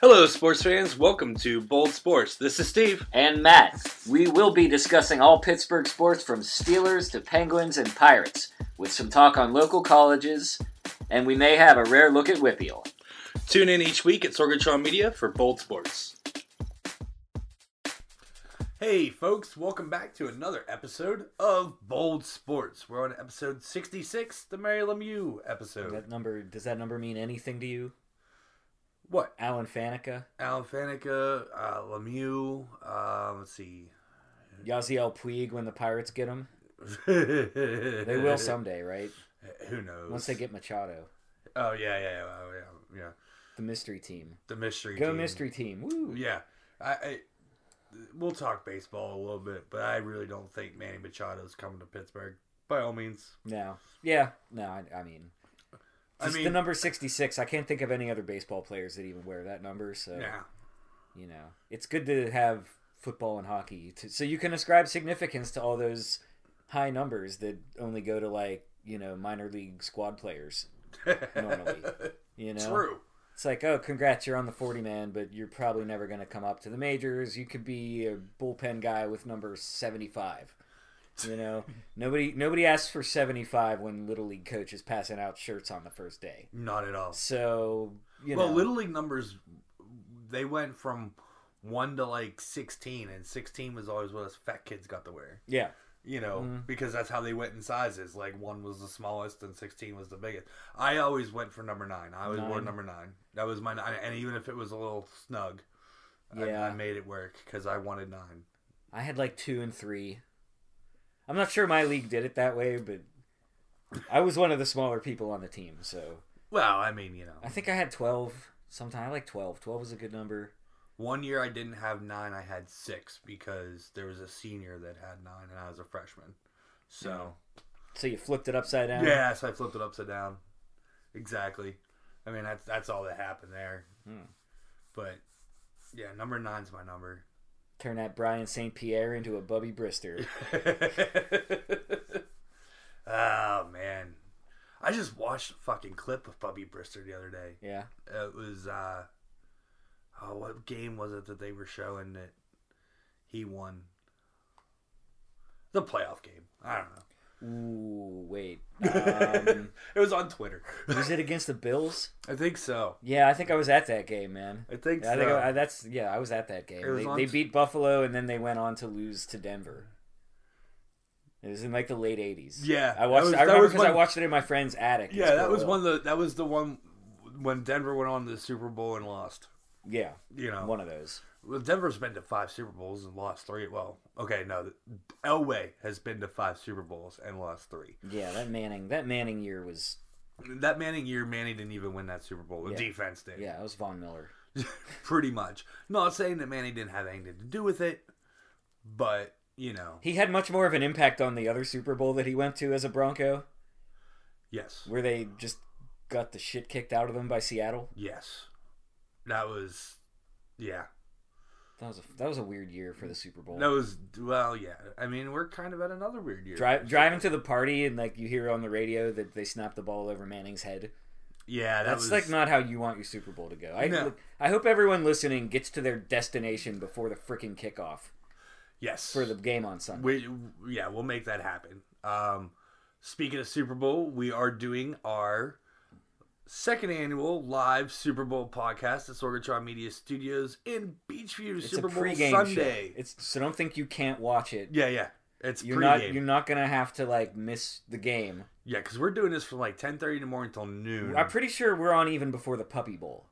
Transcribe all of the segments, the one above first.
Hello, sports fans. Welcome to Bold Sports. This is Steve. and Matt. We will be discussing all Pittsburgh sports from Steelers to Penguins and Pirates, with some talk on local colleges, and we may have a rare look at WPIAL. Tune in each week at Sorgatron Media for Bold Sports. Hey, folks. Welcome back to another episode of Bold Sports. We're on episode 66, the Mario Lemieux episode. That number does that number mean anything to you, What? Alan Faneca, Alan Faneca, uh, Lemieux, uh, let's see. Yasiel Puig when the Pirates get him? they will someday, right? Who knows? Once they get Machado, Oh, yeah, yeah, yeah. Oh, yeah, yeah. the mystery team. The mystery Go team. mystery team! Woo! Yeah, I, I we'll talk baseball a little bit, but I really don't think Manny Machado's coming to Pittsburgh. By all means, No, yeah, no. I, I mean, I mean, the number sixty-six. I can't think of any other baseball players that even wear that number. So yeah, you know, it's good to have football and hockey, to, so you can ascribe significance to all those high numbers that only go to like you know minor league squad players. Normally. You know, true. it's like, oh, congrats, you're on the forty man, but you're probably never going to come up to the majors. You could be a bullpen guy with number seventy-five. You know, nobody nobody asks for seventy-five when little league coach is passing out shirts on the first day. Not at all. So you well, know, little league numbers, they went from one to like sixteen, and sixteen was always what us fat kids got to wear. yeah, You know, Mhm. because that's how they went in sizes. Like one was the smallest, and sixteen was the biggest. I always went for number nine. I always wore number nine. That was my nine, and even if it was a little snug, I- Yeah. I, made it work because I wanted nine. I had like two and three. I'm not sure my league did it that way, but I was one of the smaller people on the team, so Well, I mean, you know, I think I had twelve. Sometime I like twelve. Twelve was a good number. one year I didn't have nine. I had six because there was a senior that had nine, and I was a freshman. So So you flipped it upside down. yeah, so I flipped it upside down. Exactly. I mean, that's that's all that happened there. Hmm. But yeah, number nine's my number. Turn that Brian St. Pierre into a Bubby Brister. oh man, I just watched a fucking clip of Bubby Brister the other day. Yeah. It was uh oh what game was it that they were showing that he won? The playoff game. I don't know. Ooh, wait. Um, it was on Twitter. was it against the Bills? I think so. Yeah, I think I was at that game, man. I think Yeah, I think I, that's yeah, I was at that game. They, they t- beat Buffalo and then they went on to lose to Denver. It was in like the late '80s. Yeah, I watched. was- I remember because I watched it in my friend's attic. yeah, that was one of the that was the one when Denver went on the Super Bowl and lost. Yeah, You know, one of those. Well, Denver's been to five Super Bowls and lost three. Well, okay, no, Elway has been to five Super Bowls and lost three. Yeah, that Manning. That Manning year was. That Manning year, Manning didn't even win that Super Bowl. The Yeah. defense did. Yeah, it was Von Miller. pretty much. Not saying that Manning didn't have anything to do with it, but you know, He had much more of an impact on the other Super Bowl that he went to as a Bronco, yes, where they just got the shit kicked out of them by Seattle. yes, that was, yeah, That was a that was a weird year for the Super Bowl. that was well, yeah. I mean, we're kind of at another weird year. Drive, driving to the party and like you hear on the radio that they snapped the ball over Manning's head. yeah, that That's was like not how you want your Super Bowl to go. I No. I hope everyone listening gets to their destination before the freaking kickoff yes for the game on Sunday. We, yeah, we'll make that happen. Um, speaking of Super Bowl, we are doing our second annual live Super Bowl podcast at Sorgatron Media Studios in Beachview it's Super Bowl Sunday. show. It's so don't think you can't watch it. Yeah, yeah. It's You're pregame. not you're not gonna have to like miss the game. Yeah, because we're doing this from like ten thirty in the morning till noon. I'm pretty sure we're on even before the Puppy Bowl.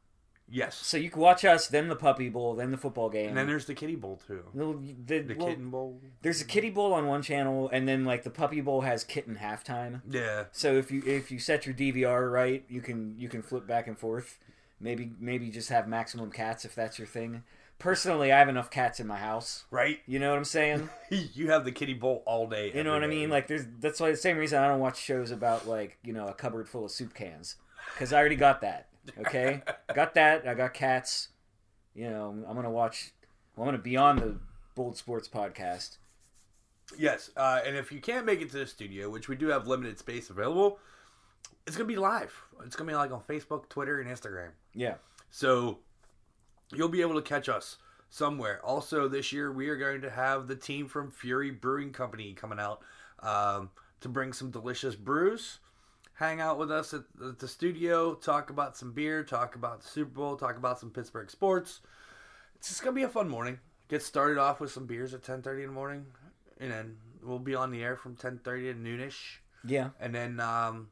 Yes, So you can watch us, then the Puppy Bowl, then the football game. and then there's the Kitty Bowl too. Well, the- The well, Kitten Bowl. There's a Kitty Bowl on one channel, and then like the Puppy Bowl has kitten halftime. Yeah, So if you if you set your DVR right, you can you can flip back and forth. Maybe maybe just have maximum cats if that's your thing. Personally, I have enough cats in my house. right. You know what I'm saying? you have the Kitty Bowl all day. You know what I mean? Like there's that's why the same reason I don't watch shows about like you know a cupboard full of soup cans because I already got that. Okay, got that. I got cats. You know I'm gonna watch. I'm gonna be on the Bold Sports podcast. Yes, uh, and if you can't make it to the studio, which we do have limited space available, it's gonna be live. It's gonna be like on Facebook, Twitter, and Instagram. Yeah. So you'll be able to catch us somewhere. Also, this year we are going to have the team from Fury Brewing Company coming out um, to bring some delicious brews. Hang out with us at, the studio, talk about some beer, talk about the Super Bowl, talk about some Pittsburgh sports. It's just gonna be a fun morning. Get started off with some beers at ten thirty in the morning, and then we'll be on the air from ten thirty to noonish, Yeah. and then um,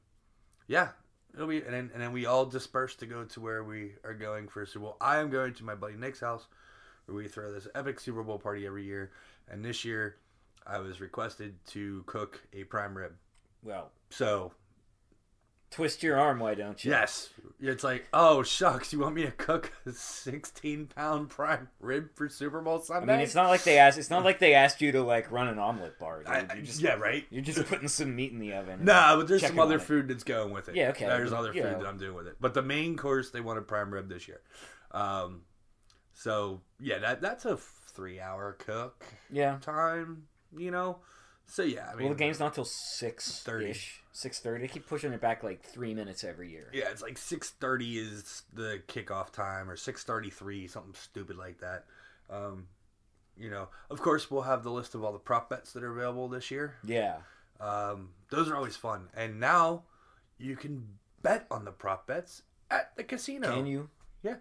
yeah, it'll be and then and then we all disperse to go to where we are going for Super Bowl. I am going to my buddy Nick's house, where we throw this epic Super Bowl party every year, and this year I was requested to cook a prime rib. Well, So twist your arm, why don't you? yes, it's like oh shucks, you want me to cook a sixteen pound prime rib for Super Bowl Sunday? I mean, it's not like they asked. It's not like they asked you to like run an omelet bar. dude. I, I- just, yeah, right. You're just putting some meat in the oven. Nah, but there's some other on it. food that's going with it. Yeah, okay. There's other You food know. that I'm doing with it. But the main course, they wanted prime rib this year. Um, so yeah, that that's a three hour cook Yeah. time. You know. So yeah, I mean, well, the game's not till six 30. Six thirty. They keep pushing it back like three minutes every year. Yeah, it's like six thirty is the kickoff time, or six thirty three, something stupid like that. Um, you know, of course, we'll have the list of all the prop bets that are available this year. Yeah. Um, those are always fun, and now you can bet on the prop bets at the casino. Can you? Yeah.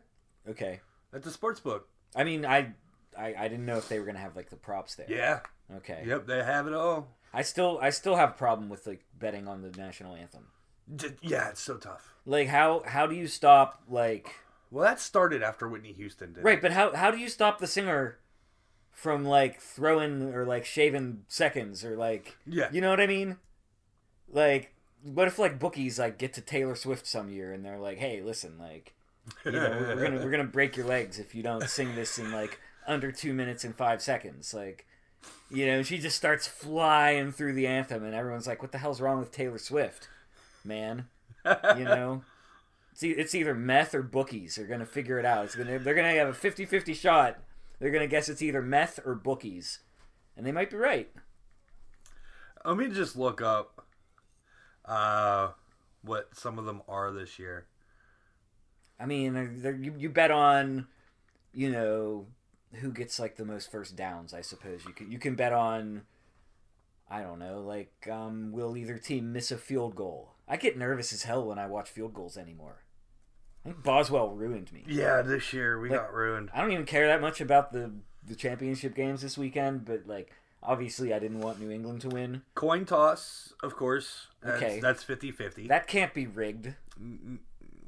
Okay. At the sports book. I mean, I, I, I didn't know if they were gonna have like the props there. Yeah. Okay. Yep. They have it all. I still, I still have a problem with like betting on the national anthem. D- yeah, it's so tough. Like, how, how do you stop like? Well, that started after Whitney Houston did. it. Right, but how how do you stop the singer from like throwing or like shaving seconds or like Yeah. you know what I mean? Like what if like bookies like get to Taylor Swift some year and they're like, "Hey, listen, like you know, we're, we're gonna we're gonna break your legs if you don't sing this in like under two minutes and five seconds." Like, you know, she just starts flying through the anthem, and everyone's like, "What the hell's wrong with Taylor Swift, man?" You know. It's, e- it's either meth or bookies. They're gonna figure it out. It's gonna they're gonna have a 50-50 shot. They're gonna guess it's either meth or bookies, and they might be right. Let me just look up uh, what some of them are this year. I mean, they're, they're, you you bet on, you know, who gets like the most first downs. I suppose you can you can bet on, I don't know, like um, will either team miss a field goal? I get nervous as hell when I watch field goals anymore. I think Boswell ruined me. Yeah, this year we Like- got ruined. I don't even care that much about the the championship games this weekend, but like obviously I didn't want New England to win. Coin toss, of course. That's, Okay. That's 50 50. That can't be rigged.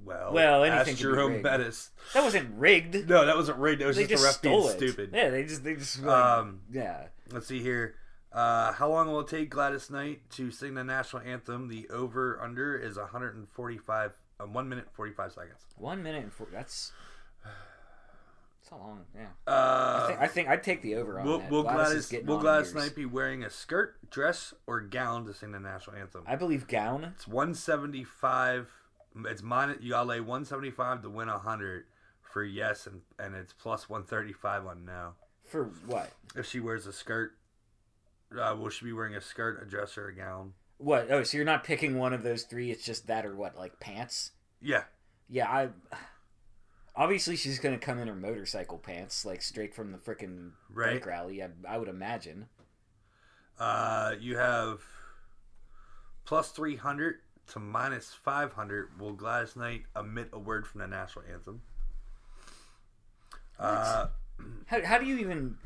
Well, Well, anything can be Jerome rigged. Bettis. That wasn't rigged. No, that wasn't rigged. It was they just, just ref being stole it. stupid. Yeah, they just they just like, Um, yeah. Let's see here. Uh, how long will it take Gladys Knight to sing the national anthem? The over under is 145, uh, 1 minute 45 seconds. One minute and four. That's that's how long. Yeah, Uh, I think I think I'd take the over on will, that. will Gladys, is Gladys, getting will on in Gladys years. Knight be wearing a skirt, dress, or gown to sing the national anthem? I believe gown. It's 175. It's minus. You gotta lay 175 to win 100 for yes, and and it's plus 135 on no. For what? If she wears a skirt, uh, will she be wearing a skirt, a dress, or a gown? What? Oh, so you're not picking one of those three. It's just that or what? Like pants? Yeah, Yeah, I. Obviously, she's gonna come in her motorcycle pants, like straight from the frickin' Right. bike rally. I, I would imagine. Uh, you have plus 300 to minus 500. Will Gladys Knight omit a word from the national anthem? Uh, How, how do you even?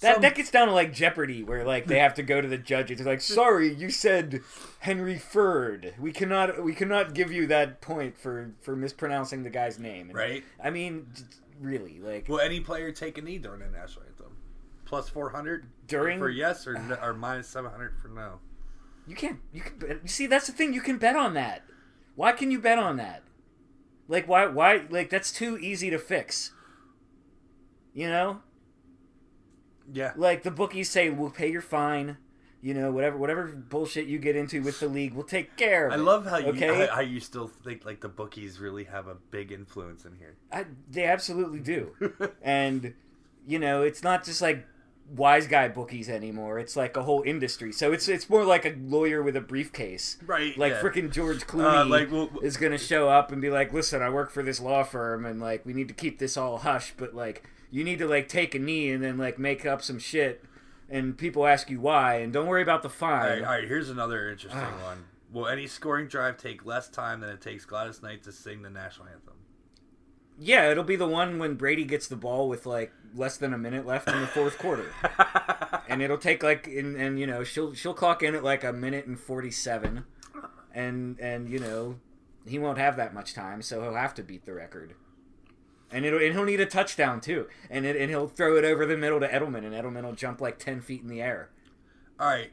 That Some- that gets down to like Jeopardy, where like they have to go to the judges. They're like, "Sorry, you said Henry Ford. We cannot we cannot give you that point for for mispronouncing the guy's name." And, right? I mean, really, like Will any player take a knee during the national anthem? Plus 400 During- for yes or, or minus 700 for no? You can't you can bet- you see that's the thing you can bet on that. Why can you bet on that? Like why why like that's too easy to fix. You know, Yeah. like the bookies say, we'll pay your fine. You know, whatever whatever bullshit you get into with the league, we'll take care of I it. love how you okay? how you still think like the bookies really have a big influence in here. I, they absolutely do. and you know, it's not just like wise guy bookies anymore. It's like a whole industry. So it's it's more like a lawyer with a briefcase. Right. Like yeah. freaking George Uh, Clooney like well, is gonna show up and be like, "Listen, I work for this law firm, and like we need to keep this all hush, but like you need to like take a knee and then like make up some shit." And people ask you why, and don't worry about the fine. right, all right. Here's another interesting Ah. one. Will any scoring drive take less time than it takes Gladys Knight to sing the national anthem? Yeah, it'll be the one when Brady gets the ball with like less than a minute left in the fourth quarter. and it'll take like and, and you know she'll she'll clock in at like a minute and 47 and and you know he won't have that much time so he'll have to beat the record and it'll and he'll need a touchdown too and it, and he'll throw it over the middle to Edelman and Edelman will jump like 10 feet in the air All right.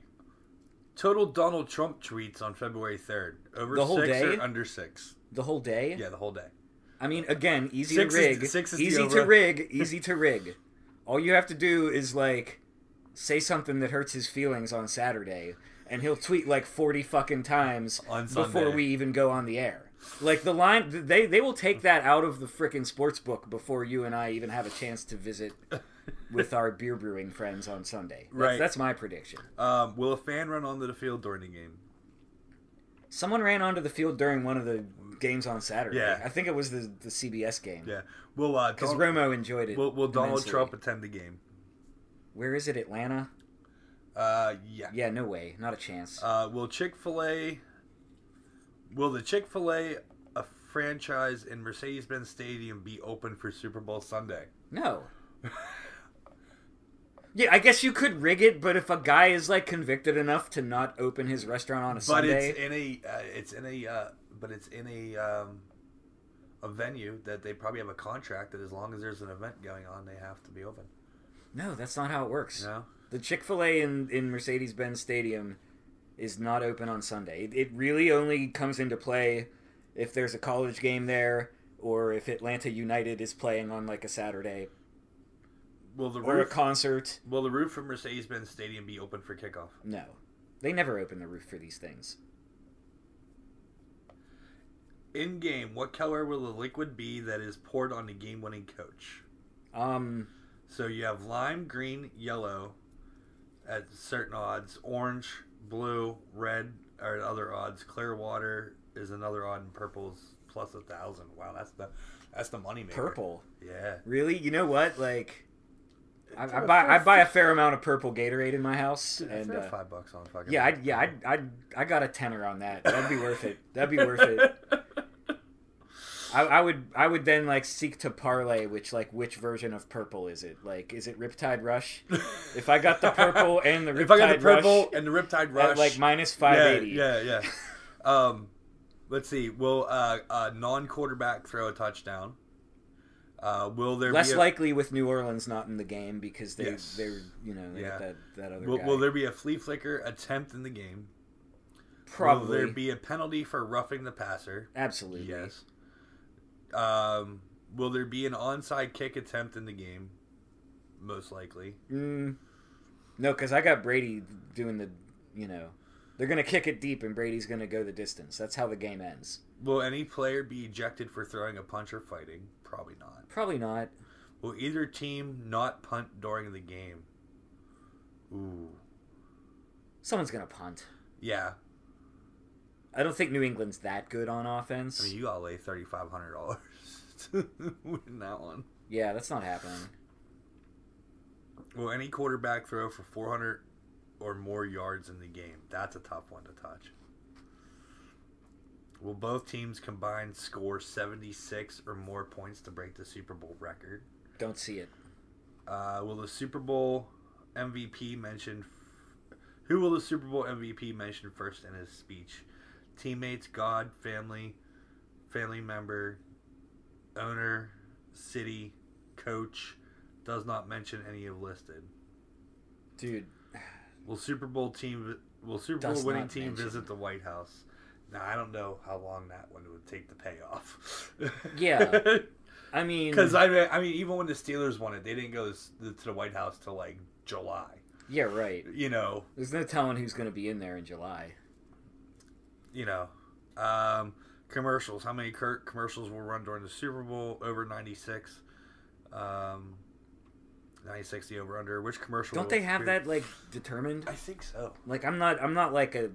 Total Donald Trump tweets on February 3rd. Over The whole six day? or under six? the whole day Yeah, the whole day. I mean again easy Six to is- rig six is easy to rig easy to rig all you have to do is like say something that hurts his feelings on Saturday and he'll tweet like 40 fucking times On before we even go on the air. Like the line, they they will take that out of the frickin' sports book before you and I even have a chance to visit with our beer brewing friends on Sunday. That's, Right. That's my prediction. Um, will a fan run onto the field during the game? Someone ran onto the field during one of the games on Saturday. Yeah. I think it was the the CBS game. Yeah. Will uh, Because Romo enjoyed it. will, will Donald immensely. Trump attend the game? Where is it? Atlanta? Uh, yeah. Yeah, no way. Not a chance. Uh, will Chick Fil A? Will the Chick Fil A, a franchise in Mercedes-Benz Stadium, be open for Super Bowl Sunday? No. Yeah, I guess you could rig it, but if a guy is like convicted enough to not open his restaurant on a But Sunday, it's in a, uh, it's in a, uh, but it's in a, um, a venue that they probably have a contract that as long as there's an event going on, they have to be open. no, that's not how it works. Know? The Chick Fil A in in Mercedes Benz Stadium is not open on Sunday. It, it really only comes into play if there's a college game there, or if Atlanta United is playing on like a Saturday, Will the or a roof? concert. will the roof of Mercedes-Benz Stadium be open for kickoff? No, they never open the roof for these things. In game, what color will the liquid be that is poured on the game-winning coach? Um, So you have lime, green, yellow at certain odds, orange, blue, red are other odds. Clear water is another odd, and purple's plus a thousand. Wow, that's the that's the money maker. purple. Yeah. Really? You know what? Like, I, I buy I buy a fair amount of purple Gatorade in my house, Dude, and uh, five bucks on fucking. yeah, I, yeah, I, I, I got a tenner on that. That'd be worth it. That'd be worth it. I, I would I would then like seek to parlay which like which version of purple is it? Like is it Riptide Rush? If I got the purple and the Riptide if I got the purple Rush and the Riptide Rush, at like minus five eighty. Yeah, yeah, yeah. um, let's see. Will uh, a non-quarterback throw a touchdown? Uh, will there Less be a, likely with New Orleans not in the game because they Yes. they're you know they Yeah. that that other Will, guy. will there be a flea flicker attempt in the game? Probably Will there be a penalty for roughing the passer? absolutely Yes. Um, will there be an onside kick attempt in the game? Most likely. Mm, no, because I got Brady doing the, you know, they're gonna kick it deep and Brady's gonna go the distance. That's how the game ends. Will any player be ejected for throwing a punch or fighting? Probably not. Probably not. Will either team not punt during the game? Ooh. Someone's gonna punt. Yeah. I don't think New England's that good on offense. I mean, you gotta lay thirty five hundred dollars to win that one. yeah, that's not happening. Will any quarterback throw for four hundred or more yards in the game? That's a tough one to touch. Will both teams combined score seventy six or more points to break the Super Bowl record? Don't see it. Uh, will the Super Bowl MVP mention? Who will the Super Bowl MVP mention first in his speech? Teammates, God, family, family member, owner, city, coach. Does not mention any of listed. Dude, Will Super Bowl team? Will Super Bowl Does winning not team mention. visit the White House? Now I don't know how long that one would take to pay off. Yeah. I mean, Because I mean, I mean, even when the Steelers won it, they didn't go to the White House till like July. yeah, right. You know, There's no telling who's gonna be in there in July. You know. Um, commercials. How many cur- commercials will run during the Super Bowl? Over ninety six. Um, 96 the over under. Which commercial? Don't they have that like determined? I think so. Like I'm not I'm not like a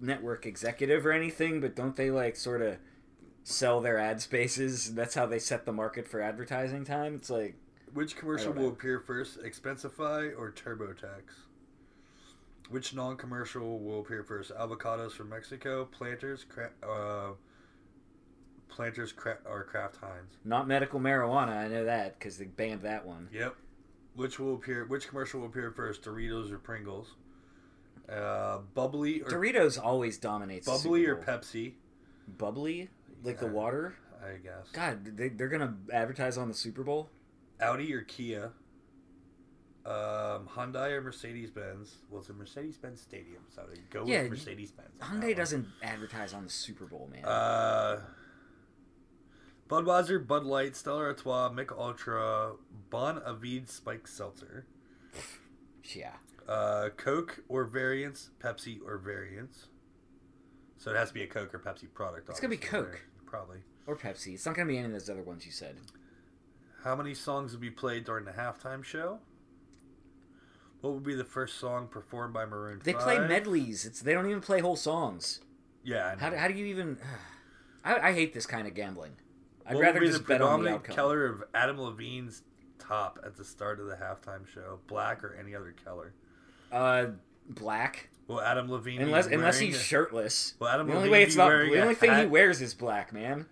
network executive or anything, but don't they like sort of sell their ad spaces? That's how they set the market for advertising time. It's like Which commercial will appear first, Expensify or TurboTax? Which non-commercial will appear first, Avocados from Mexico, Planters, cra- uh, Planters cra- or Kraft Heinz? not medical marijuana. I know that because they banned that one. Yep. Which will appear? Which commercial will appear first, Doritos or Pringles? Uh, bubly or Doritos always dominates. bubly or Pepsi? bubly, like the water. I guess. God, they, they're gonna advertise on the Super Bowl. Audi or Kia? Um, Hyundai or Mercedes Benz? Well, it's a Mercedes Benz Stadium, so they go Yeah, with Mercedes Benz. Hyundai doesn't advertise on the Super Bowl, man. Uh, Budweiser, Bud Light, Stella Artois, Mick Ultra, Bon & Viv Spike Seltzer, yeah, uh, Coke or variants, Pepsi or variants. So it has to be a Coke or Pepsi product. It's gonna be Coke. there, Probably. or Pepsi. It's not gonna be any of those other ones you said. How many songs will be played during the halftime show? What would be the first song performed by Maroon They 5? play medleys. It's they don't even play whole songs. Yeah. How, do- how do you even? I, I hate this kind of gambling. I'd what rather would be just the bet on the predominant outcome. color of Adam Levine's top at the start of the halftime show? Black or any other color? Uh, black. Well, Adam Levine Unless unless he's shirtless. Will Adam the only Levine way it's not the only thing he wears is black, man.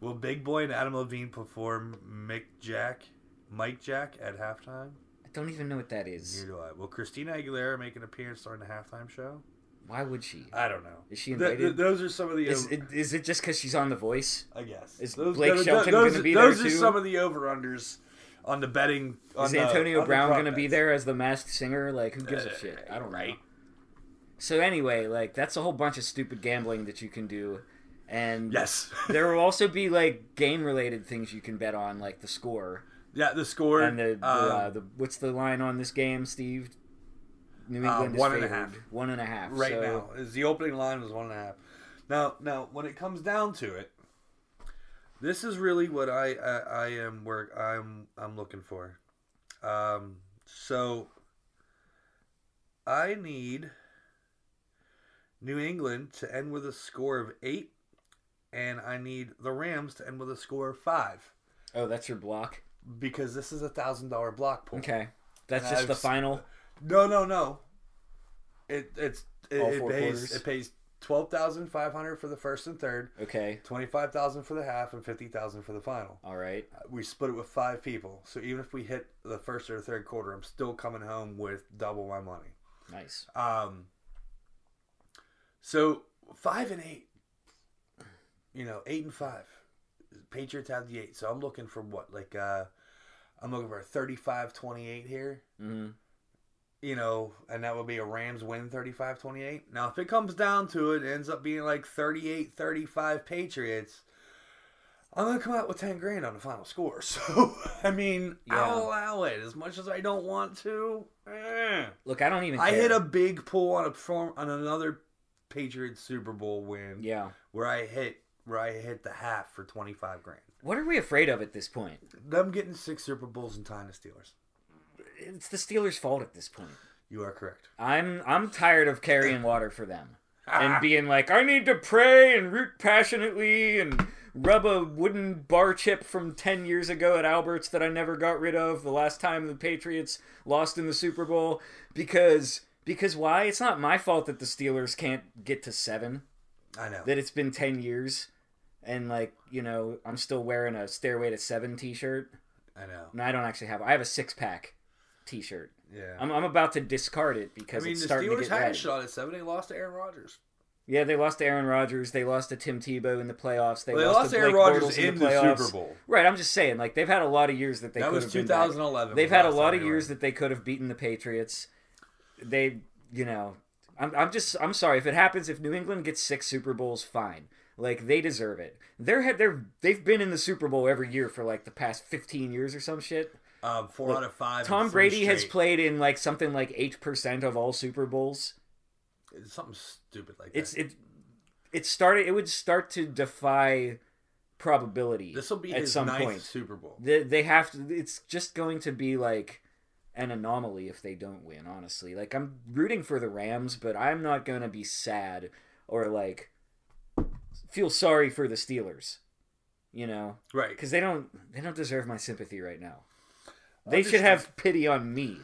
Will Big Boi and Adam Levine perform Mick Jack, Mike Jack at halftime? Don't even know what that is. Neither do I. Will Christina Aguilera make an appearance during the halftime show? Why would she? I don't know. Is she Th- th- invited? those are some of the. Is it, is it just because she's on The Voice? I guess. is those, Blake those, Shelton gonna be those there Those are too? some of the over unders on the betting. On Is the- Antonio on Brown going to be there as the masked singer? Like, who gives a Uh, shit? I don't know. So anyway, like that's a whole bunch of stupid gambling that you can do, and Yes. there will also be like game related things you can bet on, like the score yeah, the score. and the, the, um, uh, the what's the line on this game, Steve? New Uh, England is one and a half. One and a half. right so, now is the opening line was one and a half. Now, now when it comes down to it, this is really what I I, I am work I'm I'm looking for. Um, so I need New England to end with a score of eight, and I need the Rams to end with a score of five Oh, that's your block. Because this is a thousand dollar block pool. Okay, that's And just I've the final. No, no, no. It it's it, All it four pays quarters? it pays twelve thousand five hundred for the first and third, Okay, twenty five thousand for the half, and fifty thousand for the final. all right. We split it with five people, so even if we hit the first or third quarter, I'm still coming home with double my money. Nice. Um. So five and eight, you know, eight and five. Patriots have the eight, so I'm looking for what like uh, I'm looking for a 35-28 here. hmm you know, and that would be a Rams win 35-28. Now, if it comes down to it, it ends up being like 38-35 Patriots, I'm going to come out with 10 grand on the final score. So, I mean, Yeah. I'll allow it as much as I don't want to. eh. Look, I don't even. I care. hit a big pull on a form on another Patriots Super Bowl win Yeah. where I hit where I hit the half for 25 grand. What are we afraid of at this point? Them getting six Super Bowls and time, the Steelers. It's the Steelers' fault at this point. You are correct. I'm I'm tired of carrying water for them and being like, I need to pray and root passionately and rub a wooden bar chip from ten years ago at Alberts that I never got rid of the last time the Patriots lost in the Super Bowl because because why? It's not my fault that the Steelers can't get to seven. I know. That it's been ten years and like you know I'm still wearing a Stairway to Seven T-shirt. I know. No, I don't actually have. I have a six pack T-shirt. Yeah. I'm, I'm about to discard it I because mean, it's the starting to Steelers get had a shot at seven. They lost to Aaron Rodgers. Yeah, they lost to Aaron Rodgers. They lost to Tim Tebow in the playoffs. They, Well, they lost, lost to Aaron Rodgers in in the the. Super Bowl. Right, I'm just saying, like they've had a lot of years that they That could was have been 2011. They've had a lot of years that they could have beaten the Patriots. They, you know, I'm, I'm just, I'm sorry if it happens. If New England gets six Super Bowls, fine. Like they deserve it. They're had they're they've been in the Super Bowl every year for like the past 15 years or some shit. um, four Look, out of five. Tom Brady has played in like something like eight percent of all Super Bowls. It's something stupid like that. It's it it started it would start to defy probability. This will be at some point. Super Bowl. They, they have to. It's just going to be like an anomaly if they don't win. Honestly, like I'm rooting for the Rams, but I'm not going to be sad or like feel sorry for the Steelers. You know, Right. because they don't they don't deserve my sympathy right now. They should have pity on me.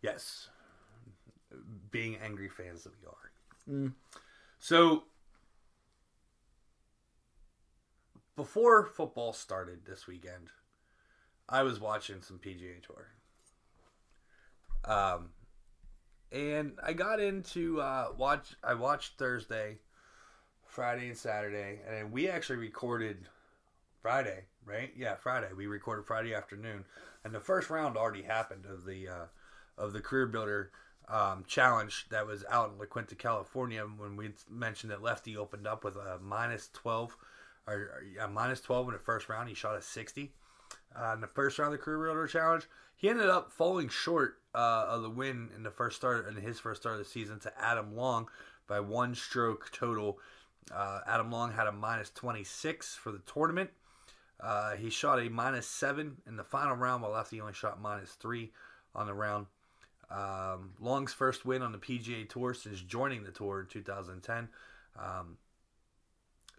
Yes. Being angry fans that we are. Mm. So, before football started this weekend, I was watching some PGA Tour. Um, and I got into uh, watch. I watched Thursday, Friday, and Saturday, and we actually recorded Friday, right? Yeah, Friday. We recorded Friday afternoon, and the first round already happened of the uh, of the CareerBuilder um, challenge that was out in La Quinta, California. When we mentioned that Lefty opened up with a minus twelve, or, or minus twelve in the first round, he shot a sixty. Uh, in the first round of the CareerBuilder Challenge, he ended up falling short uh, of the win in the first start in his first start of the season to Adam Long by one stroke total. Uh, Adam Long had a minus 26 for the tournament. Uh, he shot a minus seven in the final round, while Lefty only shot minus three on the round. Um, Long's first win on the PGA Tour since joining the tour in 2010. Um,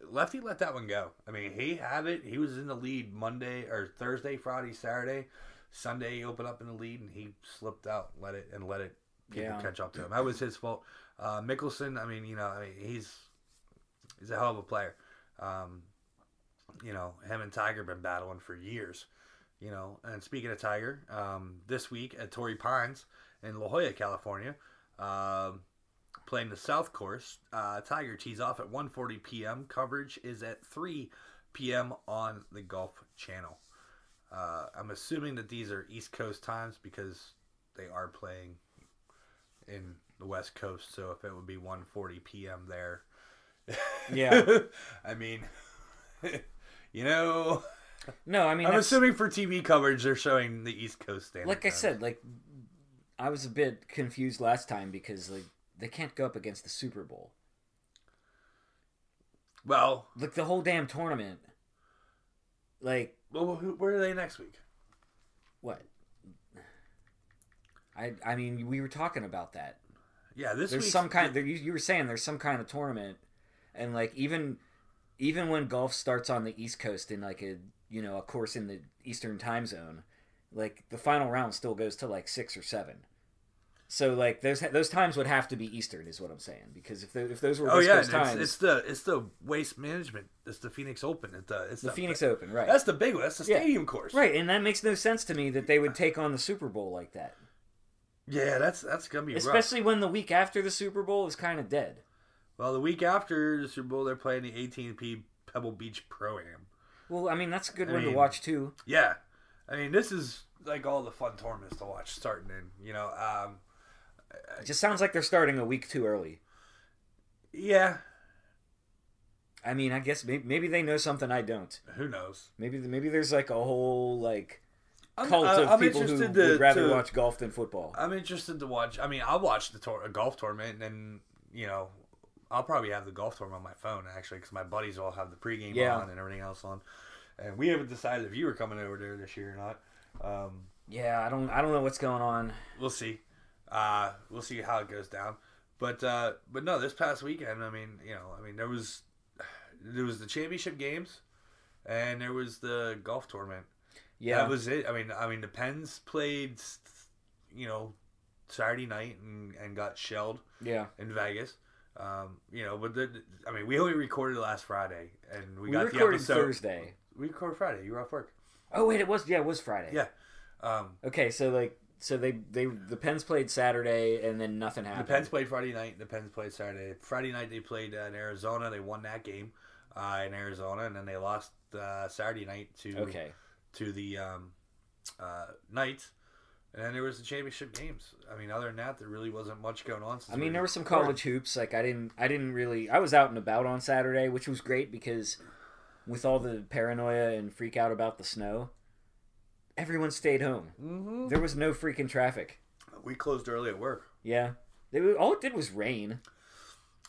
Lefty let that one go. I mean, he had it. He was in the lead Monday or Thursday, Friday, Saturday. Sunday, he opened up in the lead and he slipped out, let it and let it people Yeah. catch up to him. That was his fault. Uh, Mickelson, I mean, you know, I mean, he's he's a hell of a player. Um, you know, him and Tiger been battling for years. You know, and speaking of Tiger, um, this week at Torrey Pines in La Jolla, California, um, playing the South Course, uh, Tiger tees off at 1:40 p.m. Coverage is at 3 p.m. on the Golf Channel. Uh, I'm assuming that these are East Coast times because they are playing in the West Coast. So if it would be 1:40 p.m. there, Yeah. I mean, you know, No, I mean I'm that's- assuming for TV coverage they're showing the East Coast standard. like I time. said, like I was a bit confused last time because like they can't go up against the Super Bowl. Well, Like the whole damn tournament. Like well, who, where are they next week? what? I I mean we were talking about that. Yeah, this There's week's- some kind. There, you, you were saying there's some kind of tournament, and like even even when golf starts on the East Coast in like a you know a course in the Eastern Time Zone, like the final round still goes to like six or seven. So like those those times would have to be Eastern, is what I'm saying. Because if the, if those were Oh West yeah, Coast and it's, times, it's the it's the waste management. It's the Phoenix Open. It's the it's the Phoenix Open, right? That's the big one. That's the Yeah. stadium course. Right, and that makes no sense to me that they would take on the Super Bowl like that, Yeah, that's that's gonna be rough. especially when the week after the Super Bowl is kind of dead. Well, the week after the Super Bowl, they're playing the AT&T Pebble Beach Pro Am. Well, I mean that's a good I one mean- to watch too. Yeah, I mean this is like all the fun tournaments to watch starting in. You know, um, It just sounds like they're starting a week too early. yeah, I mean, I guess maybe, maybe they know something I don't. who knows? Maybe maybe there's like a whole like I'm, cult I- of I'm people who interested would rather to- watch golf than football. I'm interested to watch. I mean, I'll watch the tour, a golf tournament, and then you know, I'll probably have the golf tournament on my phone actually, because my buddies all have the pregame Yeah. on and everything else on. And we haven't decided if you were coming over there this year or not. Um, Yeah, I don't I don't know what's going on. we'll see. Uh, we'll see how it goes down. But uh, but no, this past weekend, I mean, you know, I mean, there was there was the championship games, and there was the golf tournament. Yeah, That was it. I mean, I mean, the Pens played, you know, Saturday night and, and got shelled yeah. in Vegas. Um, you know, but the, I mean, we only recorded last Friday, and we, We, got the recorded episode. Thursday. We recorded Friday. You were off work. Oh wait, it was yeah, it was Friday. Yeah. Um, Okay, so like so they they the Pens played Saturday and then nothing happened. the. Pens played Friday night. The Pens played Saturday. Friday night they played uh, in Arizona. They won that game uh, in Arizona, and then they lost uh, Saturday night to Okay. to the um, uh, Knights. And then there was the championship games. I mean, other than that, there really wasn't much going on. Since I mean, there were some college hoops. Like I didn't, I didn't really. I was out and about on Saturday, which was great because with all the paranoia and freak out about the snow, everyone stayed home. Mhm. There was no freaking traffic. We closed early at work. Yeah, all it did was rain.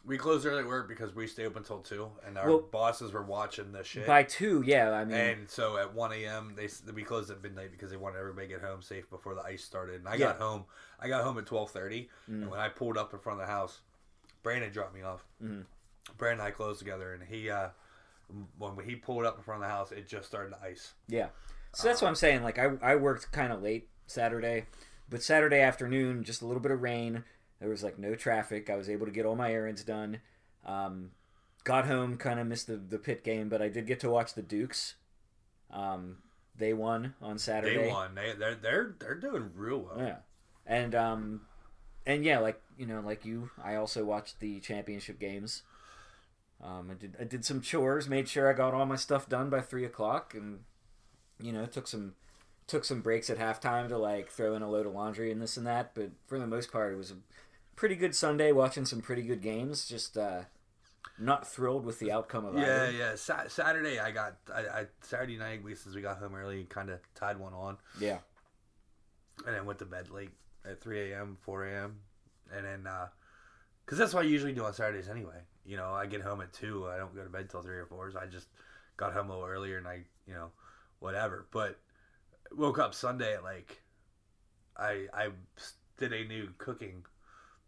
We closed early at work because we stay open until two, and our Well- bosses were watching this shit. By two, yeah. I mean, and so at one a.m. they s- we closed at midnight because they wanted everybody to get home safe before the ice started. And I Yeah. got home. I got home at twelve thirty, Mm. and when I pulled up in front of the house, Brandon dropped me off. Mhm. Brandon and I closed together, and he uh, when he pulled up in front of the house, it just started to ice. Yeah. So that's what I'm saying. Like I, I worked kind of late Saturday, but Saturday afternoon, just a little bit of rain. There was like no traffic. I was able to get all my errands done. Um, got home, kind of missed the, the Pitt game, but I did get to watch the Dukes. Um, they won on Saturday. They won. They they're they're they're doing real well. Yeah, and um, and yeah, like you know, like you, I also watched the championship games. Um, I did I did some chores, made sure I got all my stuff done by three o'clock, and you know, took some took some breaks at halftime to like throw in a load of laundry and this and that. But for the most part, it was a pretty good Sunday, watching some pretty good games. Just uh, not thrilled with the outcome of that. Yeah, either. yeah. Sa- Saturday, I got I, I Saturday night. We since we got home early, kind of tied one on, Yeah, and then went to bed late at three a.m., four a.m., and then because that's what I usually do on Saturdays anyway. You know, I get home at two. I don't go to bed till three or four. So I just got home a little earlier, and I you know whatever. But woke up Sunday at like I I did a new cooking.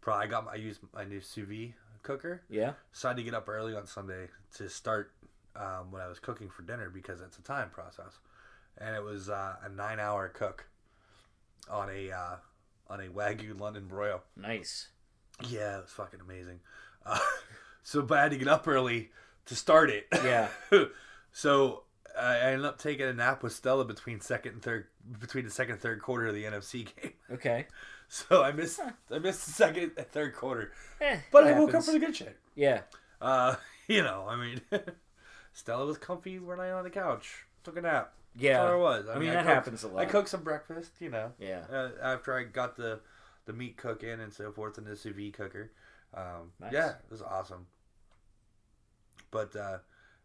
Pro. I got my, I used my new sous vide cooker. yeah, So I had to get up early on Sunday to start um, when I was cooking for dinner because it's a time process, and it was uh, a nine-hour cook on a uh, on a wagyu London broil. nice. Yeah, it was fucking amazing. Uh, so, but I had to get up early to start it. Yeah. so I ended up taking a nap with Stella between second and third between the second and third quarter of the NFC game. Okay, So I missed I missed the second and third quarter, Eh, but I woke up for the good shit. Yeah, Uh, you know, I mean, Stella was comfy when I on the couch, took a nap. yeah. That's all it was. I mean, that cooked- happens a lot. I cooked some breakfast, you know, Yeah. uh, after I got the the meat cooking and so forth in the sous vide cooker. Um, Nice. Yeah, it was awesome. But uh,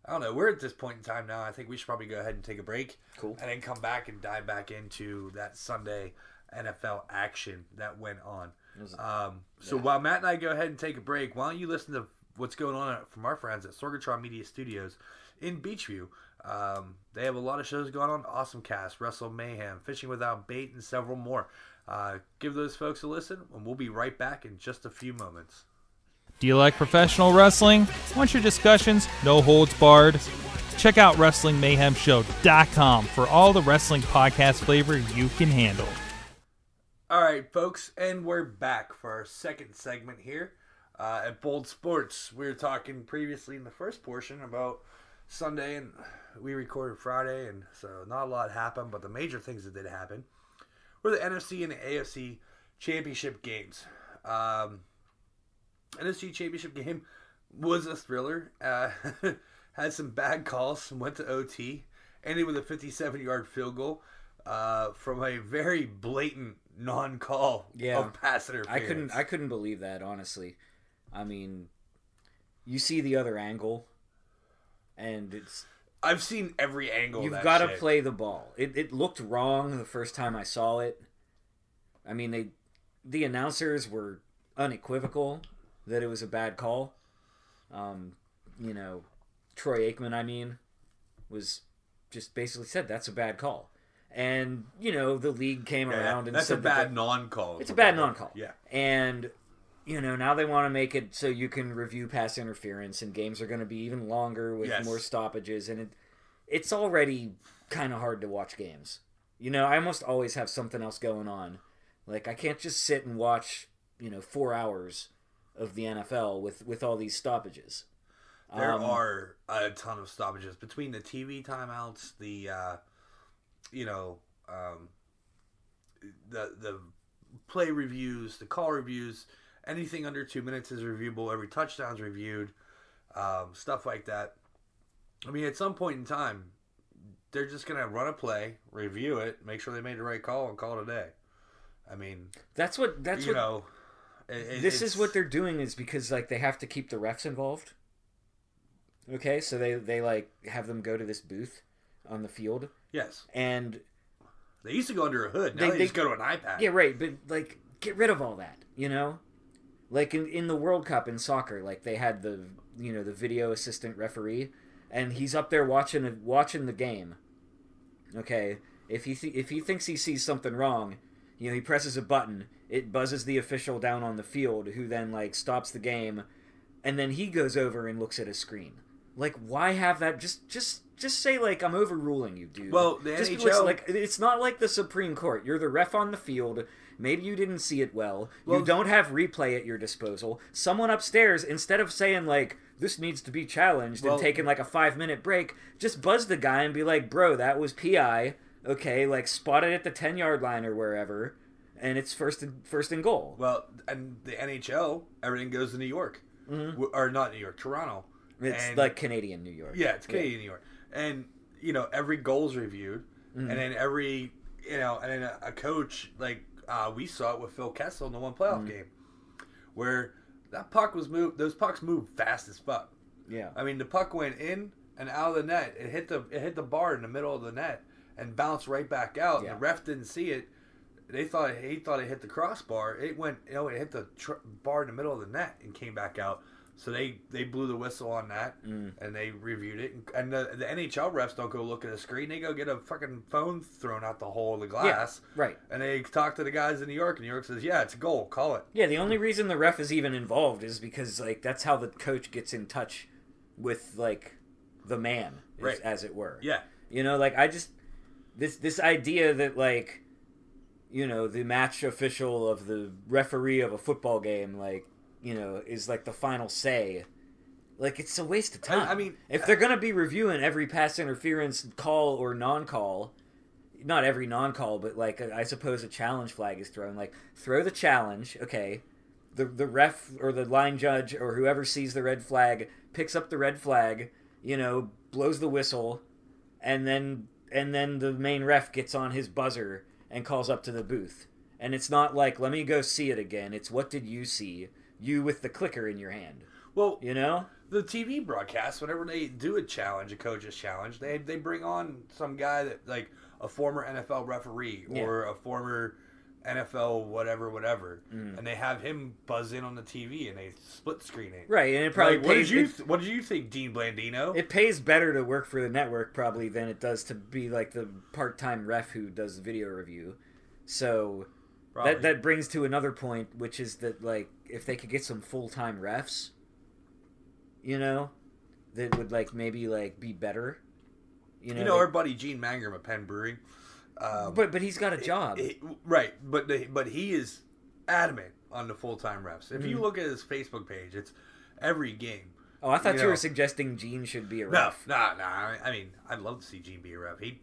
I don't know. We're at this point in time now. I think we should probably go ahead and take a break Cool. and then come back and dive back into that Sunday NFL action that went on. Um, so Yeah. while Matt and I go ahead and take a break, why don't you listen to what's going on from our friends at Sorgatron Media Studios in Beachview? Um, they have a lot of shows going on. Awesome Cast, Wrestle Mayhem, Fishing Without Bait, and several more. Uh, give those folks a listen, and we'll be right back in just a few moments. Do you like professional wrestling? Want your discussions? No holds barred? Check out WrestlingMayhemShow.com for all the wrestling podcast flavor you can handle. All right, folks, and we're back for our second segment here uh, at Bold Sports. We were talking previously in the first portion about Sunday, and we recorded Friday, and so not a lot happened, but the major things that did happen were the NFC and the AFC championship games. Um, NFC championship game was a thriller. Uh, had some bad calls, went to OT, ended with a 57 yard field goal uh, from a very blatant non-call Yeah. of pass I couldn't I couldn't believe that honestly. I mean, you see the other angle, and it's I've seen every angle. you've got to play the ball. It it looked wrong the first time I saw it. I mean they, the announcers were unequivocal that it was a bad call. Um, you know, Troy Aikman, I mean, was just basically said that's a bad call, and you know the league came Yeah, around and that's a said that bad non-call. It's a bad non-call. Yeah. And you know, now they want to make it so you can review pass interference and games are going to be even longer with Yes. more stoppages and it it's already kind of hard to watch games. You know, I almost always have something else going on. Like I can't just sit and watch, you know, 4 hours of the NFL with with all these stoppages. There Um, are a ton of stoppages between the TV timeouts, the uh, you know, um, the the play reviews, the call reviews. Anything under two minutes is reviewable. Every touchdown's reviewed. Um, stuff like that. I mean, at some point in time, they're just gonna run a play, review it, make sure they made the right call, and call it a day. I mean, That's what that's you what know, it- this is what they're doing is because like they have to keep the refs involved. Okay, so they they like have them go to this booth on the field yes. and They used to go under a hood. Now They- they, they- just go to an iPad. yeah, right, but like get rid of all that, you know? Like in, in the World Cup in soccer, like they had the you know the video assistant referee, and he's up there watching watching the game. Okay, if he th- if he thinks he sees something wrong, you know he presses a button, it buzzes the official down on the field, who then like stops the game, and then he goes over and looks at a screen. Like, why have that? Just just just say like I'm overruling you, dude. Well, the just NHL like it's not like the Supreme Court. You're the ref on the field. Maybe you didn't see it well. Well- you don't have replay at your disposal. Someone upstairs, instead of saying like this needs to be challenged Well- and taking like a five minute break, just buzz the guy and be like, "Bro, that was PI." Okay, like spotted at the ten yard line or wherever, and it's first and first and goal. Well, and the NHL, everything goes to New York, W- or not New York, Toronto. Mm-hmm. It's And- like Canadian New York. yeah, it's Canadian New York, and you know every goal's reviewed, Mm-hmm. and then every you know, and then a, a coach like uh, we saw it with Phil Kessel in the one playoff Mm-hmm. game, where that puck was moved. Those pucks moved fast as fuck. Yeah. I mean, the puck went in and out of the net. It hit the it hit the bar in the middle of the net and bounced right back out. Yeah. And the ref didn't see it. They thought he thought it hit the crossbar. It went, you know, it hit the tr- bar in the middle of the net and came back out. So they they blew the whistle on that Mm. and they reviewed it. And the, the NHL refs don't go look at a screen. They go get a fucking phone thrown out the hole of the glass. Right. And they talk to the guys in New York. And New York says, "Yeah, it's a goal. Call it." Yeah, the only reason the ref is even involved is because like that's how the coach gets in touch with like the man, as, Right. as it were. Yeah. You know, like I just this this idea that like you know the match official of the referee of a football game like you know is like the final say. Like it's a waste of I- time. I mean- if they're gonna be reviewing every pass interference call or non-call, not every non-call, but like I suppose a challenge flag is thrown. Like throw the challenge, okay. The the ref or the line judge or whoever sees the red flag picks up the red flag, you know, blows the whistle, and then and then the main ref gets on his buzzer and calls up to the booth. And it's not like let me go see it again. It's what did you see? You with the clicker in your hand. Well, You know? the TV broadcast, whenever they do a challenge, a coach's challenge, they they bring on some guy that like a former NFL referee or a former NFL whatever whatever, Mm. and they have him buzz in on the TV and they split screen it. Right, and it probably Like, what did you it, what did you think, Dean Blandino? it pays better to work for the network probably than it does to be like the part-time ref who does video review. So Probably. that that brings to another point, which is that like if they could get some full-time refs, you know, that would like maybe like be better. You know, you know our buddy Gene Mangrum at Penn Brewing. Um, but but he's got a job. he- right, but the, but he is adamant on the full time refs. If Mm-hmm. you look at his Facebook page, it's every game. oh, I thought you you, were suggesting Gene should be a ref. no, no. I I mean, I'd love to see Gene be a ref. He,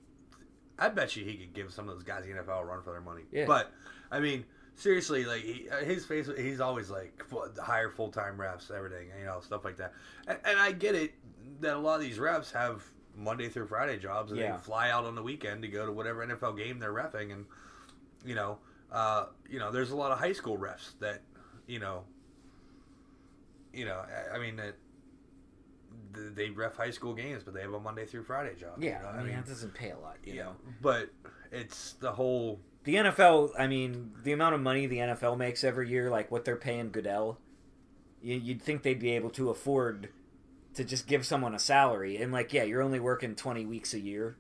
I bet you he could give some of those guys the NFL a run for their money. Yeah. But I mean, seriously, like he, uh, his face, he's always like hire full time refs, everything, you know, stuff like that. And, and I get it that a lot of these refs have Monday through Friday jobs, and Yeah. they fly out on the weekend to go to whatever NFL game they're refing, and you know, uh, you know, there's a lot of high school refs that, you know, you know, I, I mean that. They ref high school games, but they have a Monday through Friday job. you Yeah, know? I mean, that doesn't pay a lot, you yeah, know. but it's the whole. The NFL, I mean, the amount of money the NFL makes every year, like what they're paying Goodell, you, you'd think they'd be able to afford to just give someone a salary. And like, yeah, you're only working 20 weeks a year,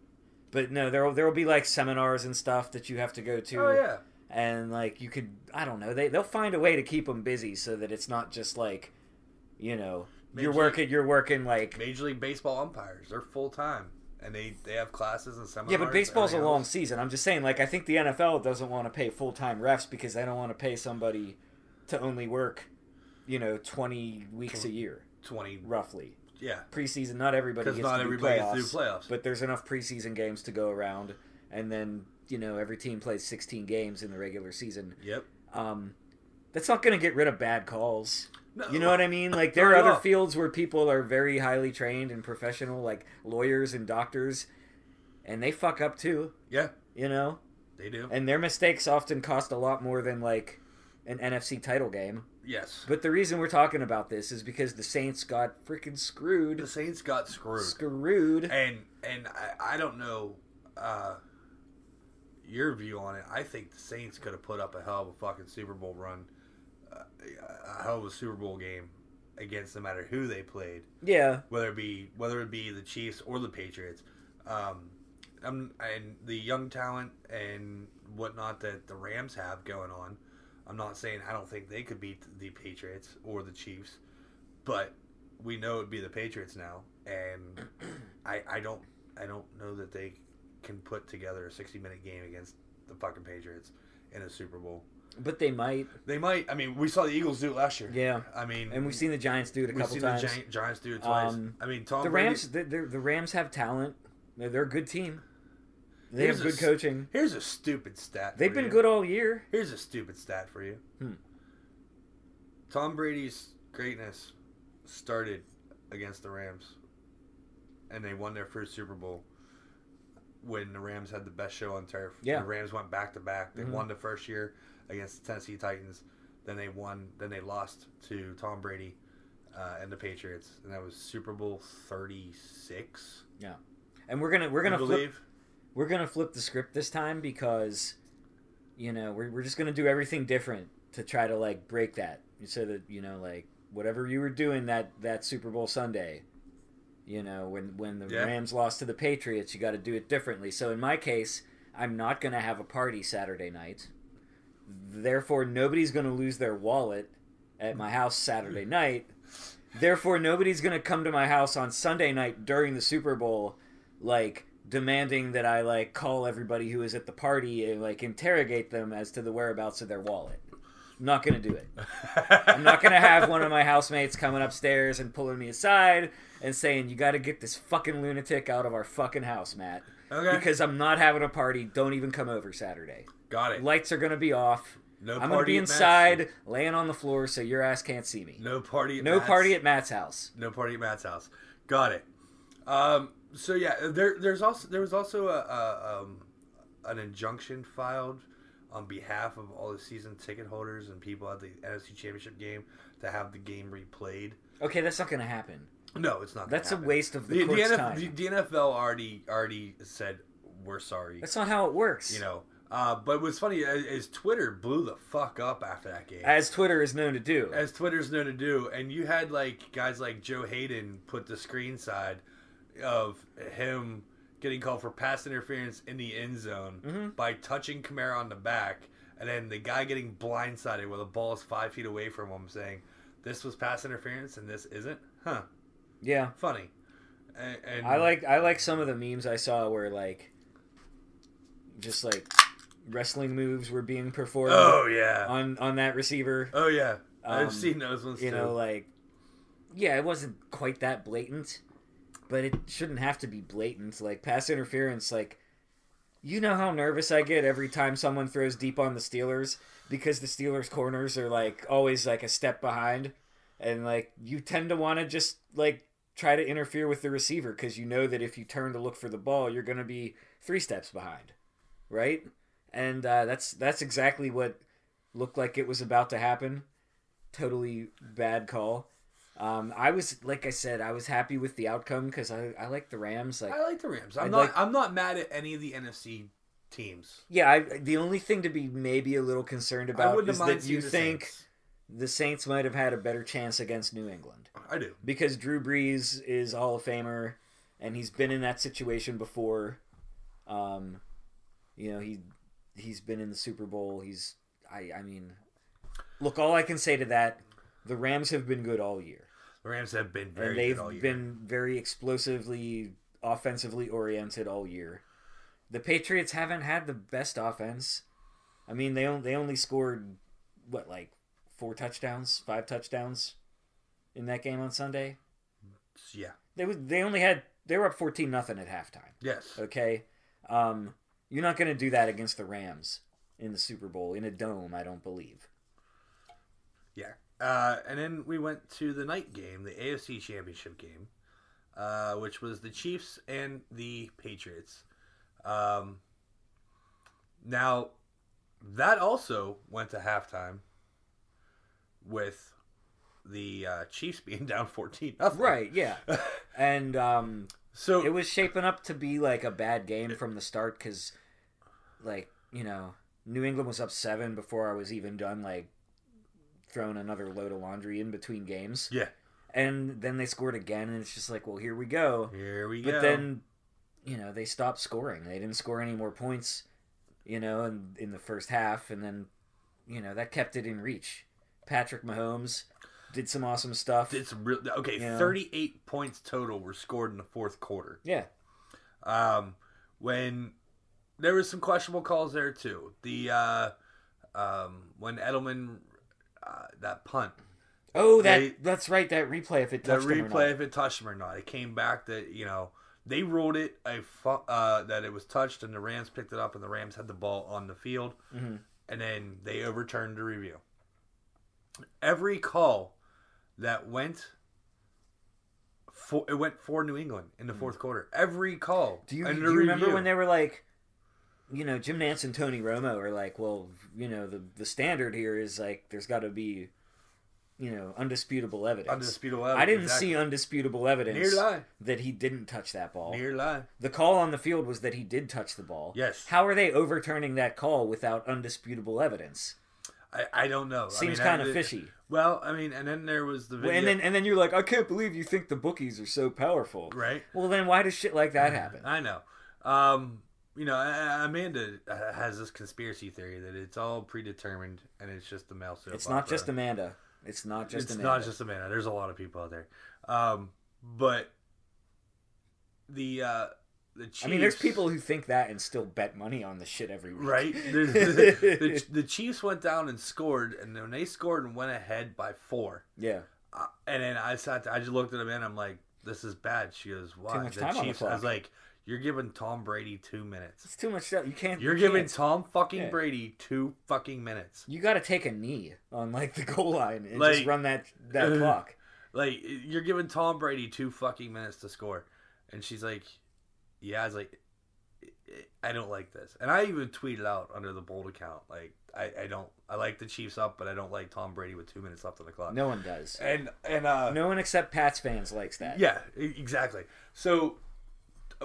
but no, there there will be like seminars and stuff that you have to go to. Oh yeah, and like you could, I don't know, they they'll find a way to keep them busy so that it's not just like, you know, you're Major- working, you're working like. Major League Baseball umpires, they're full time, and they they have classes and seminars. Yeah, but baseball's a long season. I'm just saying, like, I think the NFL doesn't want to pay full time refs because they don't want to pay somebody to only work, you know, 20 weeks a year, Twenty, roughly. yeah, Preseason, not everybody because gets not to do everybody playoffs, gets through playoffs. but there's enough preseason games to go around, and then you know every team plays 16 games in the regular season. yep. Um, that's not going to get rid of bad calls. No, You know what I mean? Like there are other fields where people are very highly trained and professional, like lawyers and doctors, and they fuck up too. Yeah, You know, they do. and their mistakes often cost a lot more than like an NFC title game. yes, But the reason we're talking about this is because the Saints got freaking screwed. the. Saints got screwed. Screwed. and and I, I don't know uh, your view on it. I think the Saints could have put up a hell of a fucking Super Bowl run a hell of a Super Bowl game against no matter who they played, Yeah, whether it be whether it be the Chiefs or the Patriots. Um, um, and the young talent and whatnot that the Rams have going on. I'm not saying I don't think they could beat the Patriots or the Chiefs, but we know it'd be the Patriots now, and I I don't I don't know that they can put together a 60 minute game against the fucking Patriots in a Super Bowl. But they might. They might. I mean, we saw the Eagles do it last year. Yeah, I mean, and we've seen the Giants do it a we've couple seen times. the Gi- Giants do it twice. Um, I mean, Tom the Rams, the, the, the Rams have talent. They're, they're a good team. They Here's have good s- coaching. Here's a stupid stat. They've been you. good all year. Here's a stupid stat for you. Hmm. Tom Brady's greatness started against the Rams, and they won their first Super Bowl when the Rams had the best show on turf. Yeah. the Rams went back to back. They Mhm. won the first year against the Tennessee Titans. Then they won. Then they lost to Tom Brady uh, and the Patriots, and that was Super Bowl thirty six. Yeah, And we're gonna we're gonna flip we're gonna flip the script this time because you know we're, we're just gonna do everything different to try to like break that so that you know like whatever you were doing that that super bowl sunday you know when when the Yeah. rams lost to the patriots you got to do it differently so in my case i'm not gonna have a party saturday night therefore nobody's gonna lose their wallet at my house saturday night therefore nobody's gonna come to my house on sunday night during the super bowl like demanding that I like call everybody who is at the party and like interrogate them as to the whereabouts of their wallet. I'm not gonna do it. I'm not gonna have one of my housemates coming upstairs and pulling me aside and saying, "You got to get this fucking lunatic out of our fucking house, Matt." Okay. Because I'm not having a party. Don't even come over Saturday. Got it. Lights are gonna be off. No party. I'm gonna be at Matt's. inside, laying on the floor, so your ass can't see me. No party. At No Matt's. party at Matt's house. No party at Matt's house. Got it. Um, so yeah, there there's also there was also a, a um, an injunction filed on behalf of all the season ticket holders and people at the NFC Championship game to have the game replayed. Okay, that's not gonna happen. No, it's not. That's a waste of the, The, the, NF time. the, the NFL already already said we're sorry. That's not how it works. You know. Uh, but what's funny is, is Twitter blew the fuck up after that game. as Twitter is known to do. as Twitter's known to do, and you had like guys like Joe Haden put the screen side of him getting called for pass interference in the end zone Mhm. by touching Kamara on the back, and then the guy getting blindsided where the ball is five feet away from him, saying, "This was pass interference and this isn't." Huh? yeah, Funny. And, and I like I like some of the memes I saw where like, just like wrestling moves were being performed Oh yeah. on on that receiver. Oh yeah. Um, I've seen those ones You too. know, like, yeah, it wasn't quite that blatant, but it shouldn't have to be blatant. Like pass interference, like. You know how nervous I get every time someone throws deep on the Steelers because the Steelers corners are like always like a step behind and like you tend to want to just like try to interfere with the receiver because you know that if you turn to look for the ball you're going to be three steps behind right and uh, that's that's exactly what looked like it was about to happen totally bad call um, i was like i said i was happy with the outcome because I, I like the rams like I like the Rams. I'm I'd not. like- I'm not mad at any of the NFC teams. yeah I, the only thing to be maybe a little concerned about is that you the think Saints. the saints might have had a better chance against new england I do. because Drew Brees is a Hall of Famer, and he's been in that situation before. Um, you know he he's been in the Super Bowl. He's I I mean, look, all I can say to that, the Rams have been good all year, The Rams have been very and they've good all year. been very explosively offensively oriented all year. The Patriots haven't had the best offense. I mean, they only, they only scored what like four touchdowns, five touchdowns in that game on Sunday. yeah. They was they only had they were up fourteen nothing at halftime. Yes. Okay, um, you're not going to do that against the Rams in the Super Bowl in a dome. I don't believe. Yeah. Uh, and then we went to the night game, the AFC Championship game, uh, which was the Chiefs and the Patriots. Um, now, that also went to halftime with the uh, Chiefs being down 14 nothing. Right? Yeah, and um, So it was shaping up to be like a bad game from the start because, like you know, New England was up seven before I was even done like throwing another load of laundry in between games. Yeah. And then they scored again, and it's just like, well, here we go. Here we But go. But then, you know, they stopped scoring. They didn't score any more points, you know, in, in the first half, and then, you know, that kept it in reach. Patrick Mahomes did some awesome stuff. it's real. Okay, Yeah. 38 points total were scored in the fourth quarter. yeah, Um, when there was some questionable calls there too. The uh, um, when Edelman uh, that punt, Oh, that They- that's right. That replay, if it touched him or replay not. if it touched him or not, it came back that you know they ruled it a uh, that it was touched and the Rams picked it up and the Rams had the ball on the field, Mhm. and then they overturned the review. Every call that went. For, it went for New England in the fourth quarter. Every call. Mm. Do you, do you remember when they were like, you know, Jim Nantz and Tony Romo are like, well, you know, the the standard here is like, there's got to be, you know, undisputable evidence. Undisputable I didn't exactly. see undisputable evidence that he didn't touch that ball. Near lie. The call on the field was that he did touch the ball. Yes. How are they overturning that call without undisputable evidence? I, I don't know. Seems I mean, kind of fishy. Well, I mean, and then there was the video. And then and then you're like, I can't believe you think the bookies are so powerful. right? Well, then why does shit like that happen? I know. Um, you know, Amanda uh, has this conspiracy theory that it's all predetermined and it's just the male soap It's not just Amanda. It's not just it's Amanda. not just Amanda. There's a lot of people out there. Um, but the uh, the Chiefs, I mean, there's people who think that and still bet money on the shit every week. right? the, the, the, Chiefs went down and scored, and when they scored and went ahead by four, yeah. Uh, and then I sat. I just looked at him and I'm like, "This is bad." She goes, "Why?" much the time on the Chiefs. I was like, "You're giving Tom Brady two minutes. It's too much stuff. You can't. You're you giving can't. Tom fucking Yeah. Brady two fucking minutes. You got to take a knee on like the goal line and Like- just run that that clock. Like you're giving Tom Brady two fucking minutes to score." And she's like, "Yeah." I was like, "I don't like this." And I even tweeted out under the bold account, like, "I, I don't. I like the Chiefs up, but I don't like Tom Brady with two minutes left on the clock." No one does. And and uh, No one except Pats fans likes that. Yeah, exactly. So,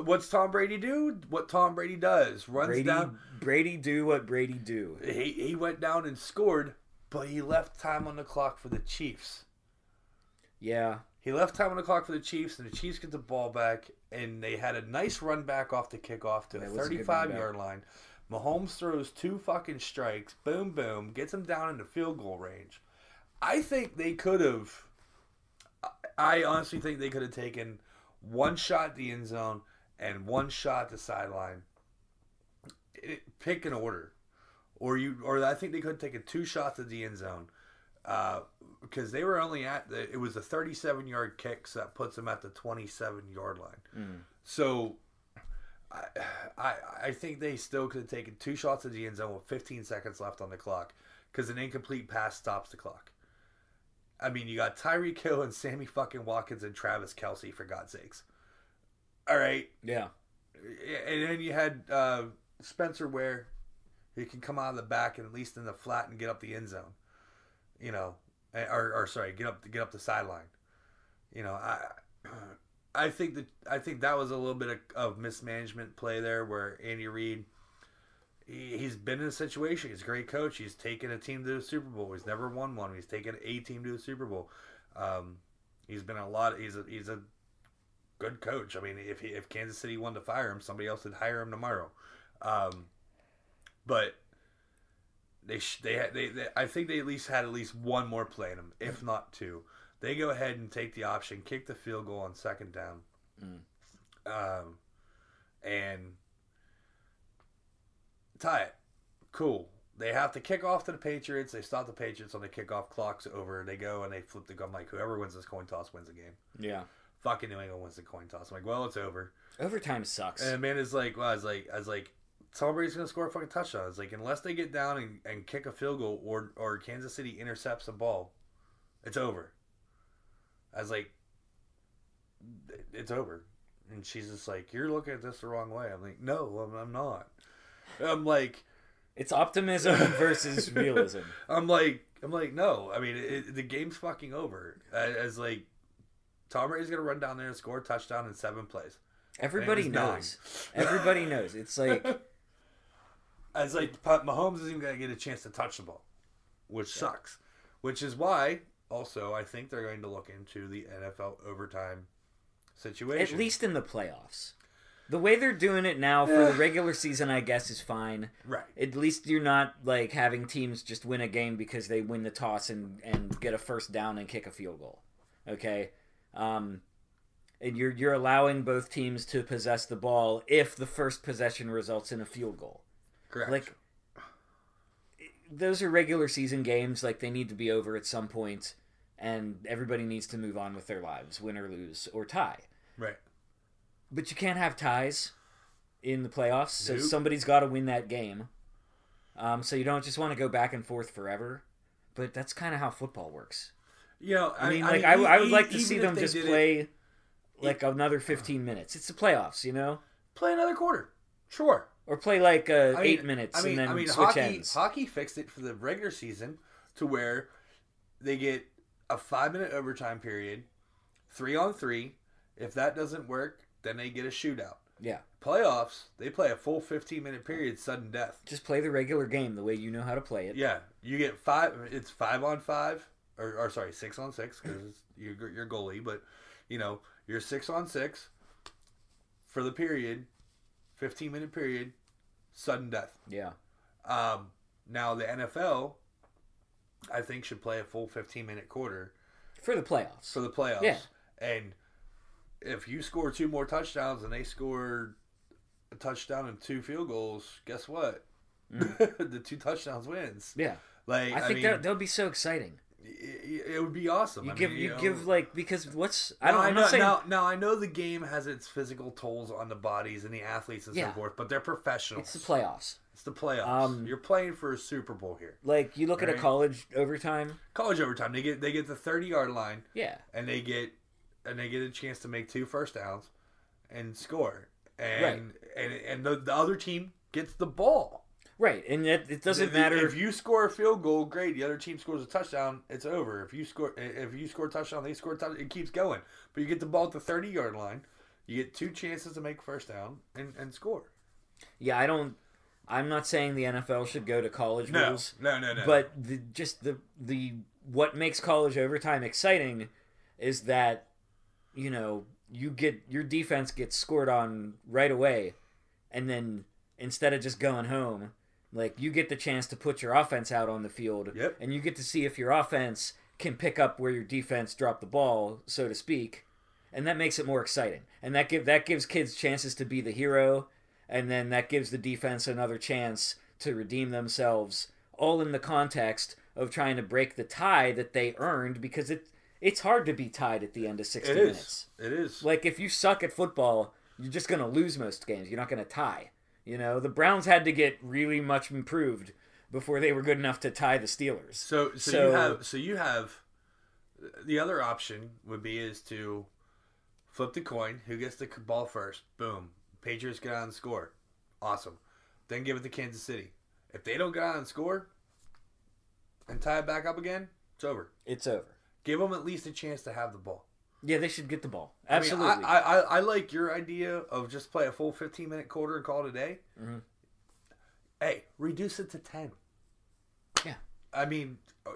what's Tom Brady do? What Tom Brady does runs Brady, down. Brady do what Brady do. He he went down and scored, but he left time on the clock for the Chiefs. Yeah. He left time on the clock for the Chiefs, and the Chiefs get the ball back, and they had a nice run back off the kickoff to the That was 35 yard line. Mahomes throws two fucking strikes, boom, boom, gets him down into field goal range. I think they could have. I- I honestly think they could have taken one shot at the end zone and one shot at the sideline. It- Pick an order, or you, or I think they could have taken two shots at the end zone, uh, because they were only at the. It was a 37 yard kick, so that puts them at the 27 yard line. Mm. So. I, I I think they still could have taken two shots at the end zone with 15 seconds left on the clock because an incomplete pass stops the clock. I mean, you got Tyreek Hill and Sammy fucking Watkins and Travis Kelce for God's sakes. All right, Yeah. and then you had uh, Spencer Ware, who can come out of the back and at least in the flat and get up the end zone. You know, or, or sorry, get up get up the sideline. You know, I I think that I think that was a little bit of, of mismanagement play there, where Andy Reid. He, he's been in a situation. He's a great coach. He's taken a team to the Super Bowl. He's never won one. He's taken a team to the Super Bowl. Um, he's been a lot. He's a he's a good coach. I mean, if he, if Kansas City wanted to fire him, somebody else would hire him tomorrow. Um, but they sh- they, had, they they I think they at least had at least one more play in them, if not two. They go ahead and take the option, kick the field goal on second down, um, and tie it. Cool. They have to kick off to the Patriots. They stop the Patriots on the kickoff. Clock's over. They go and they flip the gun. Like whoever wins this coin toss wins the game Yeah. Fucking New England wins the coin toss. I'm like, well, it's over. Overtime sucks. And Amanda's like, well, I was like, I was like, Tom Brady's gonna score a fucking touchdown. I was like, unless they get down and, and kick a field goal or or Kansas City intercepts a ball, it's over. I was like, it's over. And she's just like, you're looking at this the wrong way. I'm like, no, I'm, I'm not. I'm like, it's optimism versus realism. I'm like, I'm like, no. I mean, it, the game's fucking over. As like, Tom Brady's gonna run down there and score a touchdown in seven plays. Everybody And it was knows. Everybody knows. It's like As like, Mahomes isn't even gonna get a chance to touch the ball, which sucks. which is why also I think they're going to look into the NFL overtime situation. At least in the playoffs. The way they're doing it now for the eh. regular season, I guess, is fine. right. At least you're not like having teams just win a game because they win the toss and, and get a first down and kick a field goal. Okay, um, and you're you're allowing both teams to possess the ball if the first possession results in a field goal. Correct. Like those are regular season games. Like they need to be over at some point, and everybody needs to move on with their lives, win or lose or tie. right. But you can't have ties in the playoffs, so Nope. somebody's got to win that game. Um, so you don't just want to go back and forth forever. But that's kind of how football works. You know, I mean, like I, I would e- like to see them just did it- play like another 15 minutes. It's the playoffs, you know, play another quarter. Sure. or play like uh, I eight mean- minutes I mean, and then I mean, switch hockey, ends. hockey fixed it for the regular season to where they get a five minute overtime period, three on three. If that doesn't work, then they get a shootout. Yeah, Playoffs, they play a full 15 minute period, sudden death. just play the regular game the way you know how to play it. Yeah, you get five. It's five on five, or, or sorry, six on six because you're you're goalie, but you know you're six on six for the period, 15 minute period, sudden death. Yeah, Um, now the NFL, I think, should play a full 15 minute quarter for the playoffs. for the playoffs. Yeah. And if you score two more touchdowns and they score a touchdown and two field goals, guess what? the two touchdowns wins. yeah, Like I, I, think mean, that that would be so exciting. It, it would be awesome. You I give mean, you know, give like because what's I don't I'm know not saying now, now I know the game has its physical tolls on the bodies and the athletes and Yeah. so forth, but they're professionals. it's the playoffs. It's the playoffs. Um, You're playing for a Super Bowl here. Like you look at a Right. college overtime. College overtime, they get they get the 30 yard line Yeah, and they get and they get a chance to make two first downs and score. And Right. and and the, the other team gets the ball. Right, and it, it doesn't If- matter. if you score a field goal. Great, the other team scores a touchdown. It's over. If you score, if you score a touchdown, they score a touchdown. It keeps going. But you get the ball at the thirty yard line. You get two chances to make first down and, and score. yeah, I don't. I'm not saying the NFL should go to college No, rules. no, no, no. But the, just the the what makes college overtime exciting is that you know you get your defense gets scored on right away, and then instead of just going home, like you get the chance to put your offense out on the field, Yep. and you get to see if your offense can pick up where your defense dropped the ball, so to speak, and that makes it more exciting. And that give that gives kids chances to be the hero, and then that gives the defense another chance to redeem themselves, all in the context of trying to break the tie that they earned because it it's hard to be tied at the end of 60 it is. minutes. It is. Like if you suck at football, you're just going to lose most games. You're not going to tie. You know, the Browns had to get really much improved before they were good enough to tie the Steelers. So, so, So- you have so you have the other option would be is to flip the coin. Who gets the ball first? Boom. Patriots get out and score. Awesome. Then give it to Kansas City. If they don't get out and score and tie it back up again, it's over. It's over. Give them at least a chance to have the ball. Yeah, they should get the ball. I mean, Absolutely. I, I, I, like your idea of just play a full 15 minute quarter and call it a day. Mhm. Hey, reduce it to 10. Yeah. I mean, uh,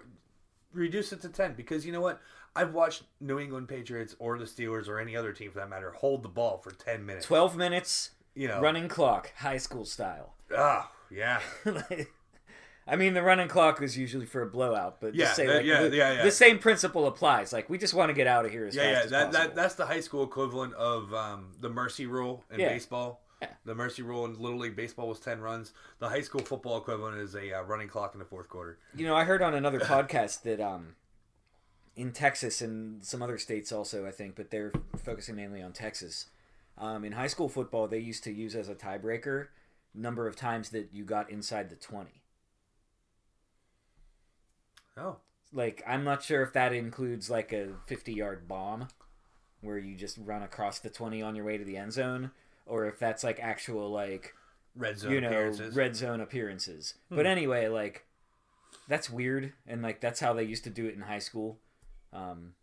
reduce it to 10 because you know what? I've watched New England Patriots or the Steelers or any other team for that matter hold the ball for 10 minutes. 12 minutes, You know, running clock, high school style. Ah, yeah. I mean, the running clock is usually for a blowout, but Yeah, say that- like yeah, the, yeah, yeah. the same principle applies. Like we just want to get out of here as Yeah, fast yeah. as That, possible. that, that's the high school equivalent of um, the mercy rule in Yeah. baseball. Yeah. The mercy rule in Little League Baseball was 10 runs. The high school football equivalent is a uh, running clock in the fourth quarter. You know, I heard on another podcast that um, in Texas and some other states also, I think, but they're focusing mainly on Texas. Um, in high school football, they used to use as a tiebreaker number of times that you got inside the twenty. Oh. Like, I'm not sure if that includes like a fifty-yard bomb, where you just run across the twenty on your way to the end zone, or if that's like actual like Red zone you know appearances. red zone appearances. Hmm. But anyway, like that's weird, and like that's how they used to do it in high school. Um,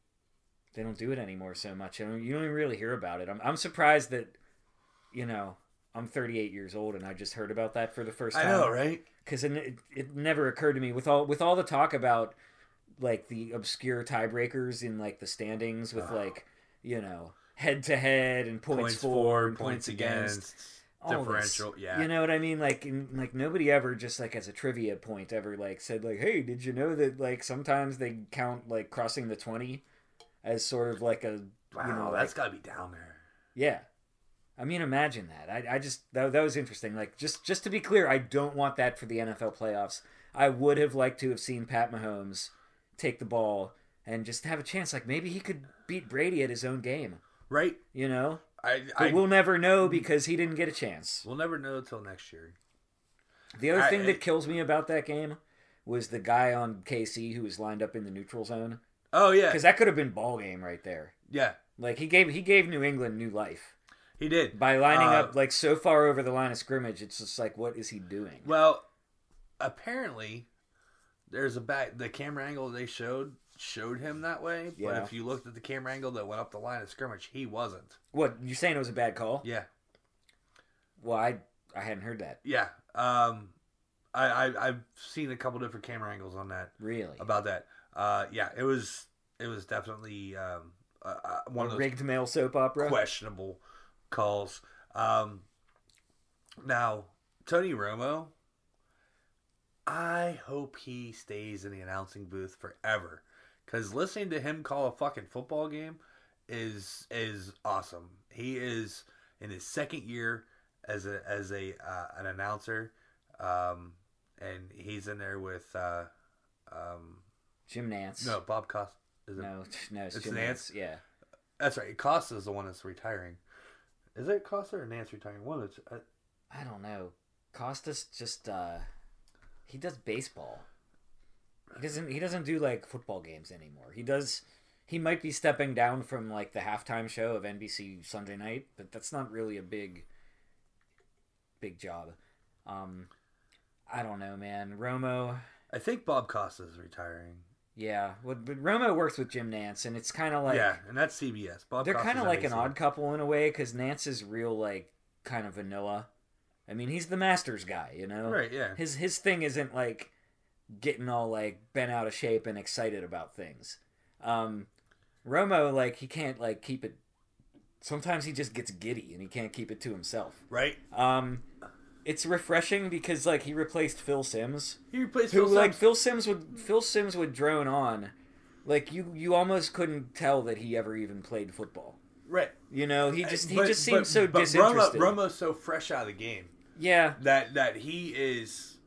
they don't do it anymore so much. I mean, you don't even really hear about it. I'm I'm surprised that you know I'm 38 years old and I just heard about that for the first time. I know, right? Because it, it, never occurred to me with all with all the talk about like the obscure tiebreakers in like the standings with like you know head to head and points, points for, and points against, all this. differential. Yeah, You know what I mean? Like, in, like nobody ever just like as a trivia point ever like said like, "Hey, did you know that like sometimes they count like crossing the twenty as sort of like a wow, you know that's like, got to be down there. yeah." I mean, imagine that. I, I just that, that was interesting. Like, just just to be clear, I don't want that for the NFL playoffs. I would have liked to have seen Pat Mahomes take the ball and just have a chance. Like, maybe he could beat Brady at his own game. Right? You know, I, but I we'll never know because he didn't get a chance. we'll never know until next year. The other I- thing that kills me about that game was the guy on KC who was lined up in the neutral zone Oh yeah, because that could have been ball game right there. yeah, Like he gave he gave New England new life he did. by lining Uh, up like so far over the line of scrimmage. It's just like what is he doing? Well, apparently, there's a back. The camera angle they showed showed him that way. But if you looked at the camera angle that went up the line of scrimmage, he wasn't. What you're saying it was a bad call? Yeah, Well, I I hadn't heard that yeah. Um, I, I I've seen a couple different camera angles on that really. about that. Uh, yeah, it was it was definitely um uh, uh, one a of those rigged male soap opera. questionable calls. Um, now, Tony Romo, I hope he stays in the announcing booth forever, because listening to him call a fucking football game is is awesome. He is in his second year as a as a uh, an announcer, um, and he's in there with uh, um, Jim Nantz. no Bob Cost. Is it? no, no, it's, It's Jim Nantz? Nantz. Yeah. That's right. Cost is the one that's retiring. Is it Costa or Nantz retiring? One of the- uh, I don't know. Costas just uh he does baseball. He doesn't he doesn't do like football games anymore. He does he might be stepping down from like the halftime show of NBC Sunday night, but that's not really a big big job. Um I don't know, man. Romo, I think Bob Costa's retiring. Yeah, but, but Romo works with Jim Nantz and it's kind of like yeah, and that's CBS. Bob they're kind of like an odd couple in a way cuz Nantz is real like kind of vanilla. I mean, he's the Masters guy, you know. Right, yeah. His his thing isn't like getting all like bent out of shape and excited about things. Um, Romo like he can't like keep it. Sometimes he just gets giddy and he can't keep it to himself. Right? Um, it's refreshing because like he replaced Phil Simms, He replaced who Phil like Simms. Phil Simms would Phil Simms would drone on, like you you almost couldn't tell that he ever even played football. Right. You know, he uh, just he But- just seems but- so but disinterested. Romo, Romo's so fresh out of the game yeah, that that he is.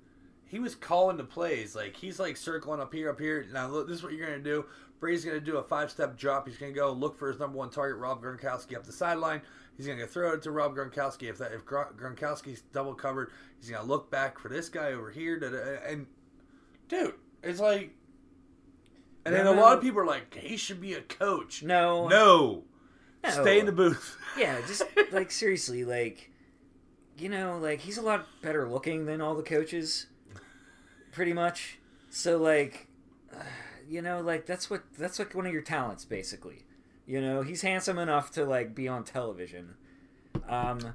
He was calling the plays like he's like circling up here, up here. Now look, this is what you're gonna do. Brady's gonna do a five step drop. He's gonna go look for his number one target, Rob Gronkowski, up the sideline. He's gonna throw it to Rob Gronkowski. If that if Gronkowski's double covered, he's gonna look back for this guy over here. da- da- And dude, it's like, and then a lot of people are like, he should be a coach. no, No, No. stay in the booth. Yeah, just like seriously, like you know, like he's a lot better looking than all the coaches, pretty much. So like, uh, you know, like that's what that's like one of your talents, basically. You know, he's handsome enough to like be on television. Um,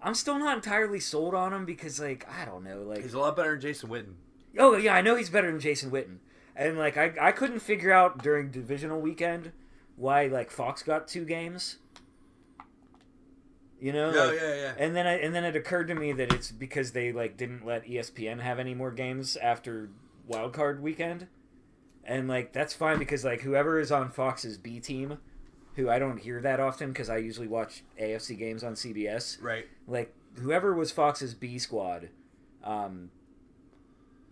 I'm still not entirely sold on him because like I don't know, like He's a lot better than Jason Witten. Oh yeah, I know he's better than Jason Witten, and like I I couldn't figure out during divisional weekend why like Fox got two games. You know, Oh like- yeah, yeah. and then I, and then it occurred to me that it's because they like didn't let ESPN have any more games after wild card weekend, and like that's fine because like whoever is on Fox's B team, who I don't hear that often because I usually watch AFC games on CBS Right. like whoever was Fox's B squad um,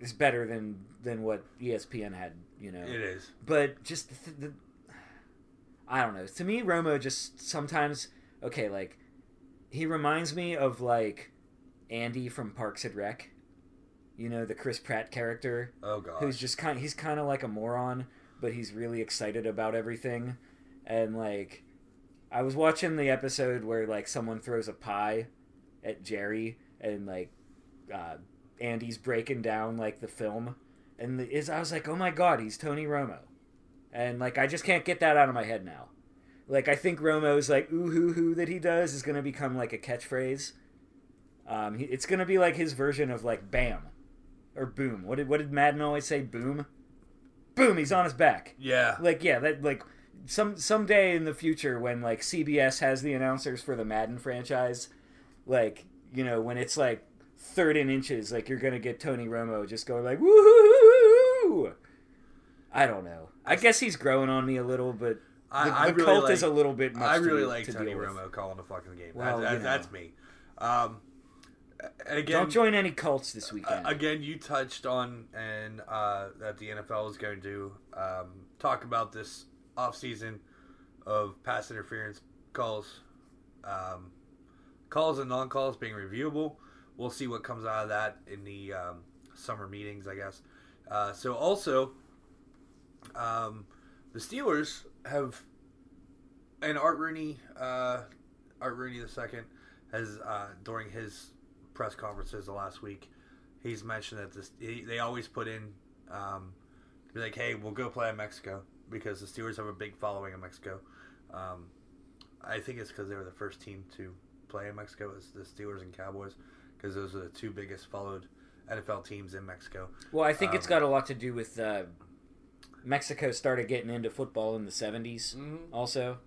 is better than than what ESPN had, you know. It is. But just the, the, I don't know. To me, Romo just sometimes okay. Like he reminds me of like Andy from Parks and Rec. You know the Chris Pratt character Oh god. who's just kind he's kind of like a moron but he's really excited about everything and like i was watching the episode where like someone throws a pie at jerry and like uh, andy's breaking down like the film and the, is i was like oh my god he's tony romo and like i just can't get that out of my head now like i think romo's like ooh hoo hoo that he does is going to become like a catchphrase um, he, it's going to be like his version of like bam or boom. What did what did Madden always say? Boom. boom, he's on his back. Yeah. Like yeah, that like some someday in the future when like CBS has the announcers for the Madden franchise, like you know when it's like third and inches, like you're gonna get Tony Romo just going like woohoo. I don't know. I guess he's growing on me a little, but the, I, I the really cult like, is a little bit much. I really to, like to Tony. Romo calling the fucking game. Well, That- that- you know. That's me. Um, and again, Don't join any cults this weekend. Uh, again, you touched on and uh, that the NFL is going to um, talk about this offseason of pass interference calls, um, calls and non calls being reviewable. We'll see what comes out of that in the um, summer meetings, I guess. Uh, so also, um, the Steelers have, and Art Rooney, uh, Art Rooney second, has uh, during his press conferences the last week, he's mentioned that this he, they always put in, um, like, hey, we'll go play in Mexico because the Steelers have a big following in Mexico. Um, I think it's because they were the first team to play in Mexico as the Steelers and Cowboys because those are the two biggest followed NFL teams in Mexico. Well, I think it's got a lot to do with uh, Mexico started getting into football in the 70s also.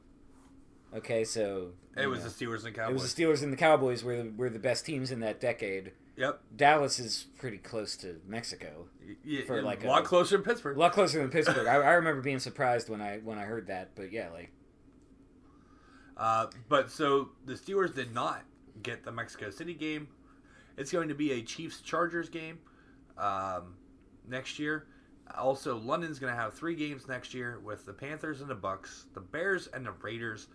Okay, so It was know. the Steelers and Cowboys. it was the Steelers and the Cowboys were the, were the best teams in that decade. Yep. Dallas is pretty close to Mexico, Yeah, For like a lot a- closer than Pittsburgh. a lot closer than Pittsburgh. I, I remember being surprised when I when I heard that, but yeah, like Uh, but so the Steelers did not get the Mexico City game. It's going to be a Chiefs Chargers game um, next year. Also, London's going to have three games next year with the Panthers and the Bucs, the Bears and the Raiders,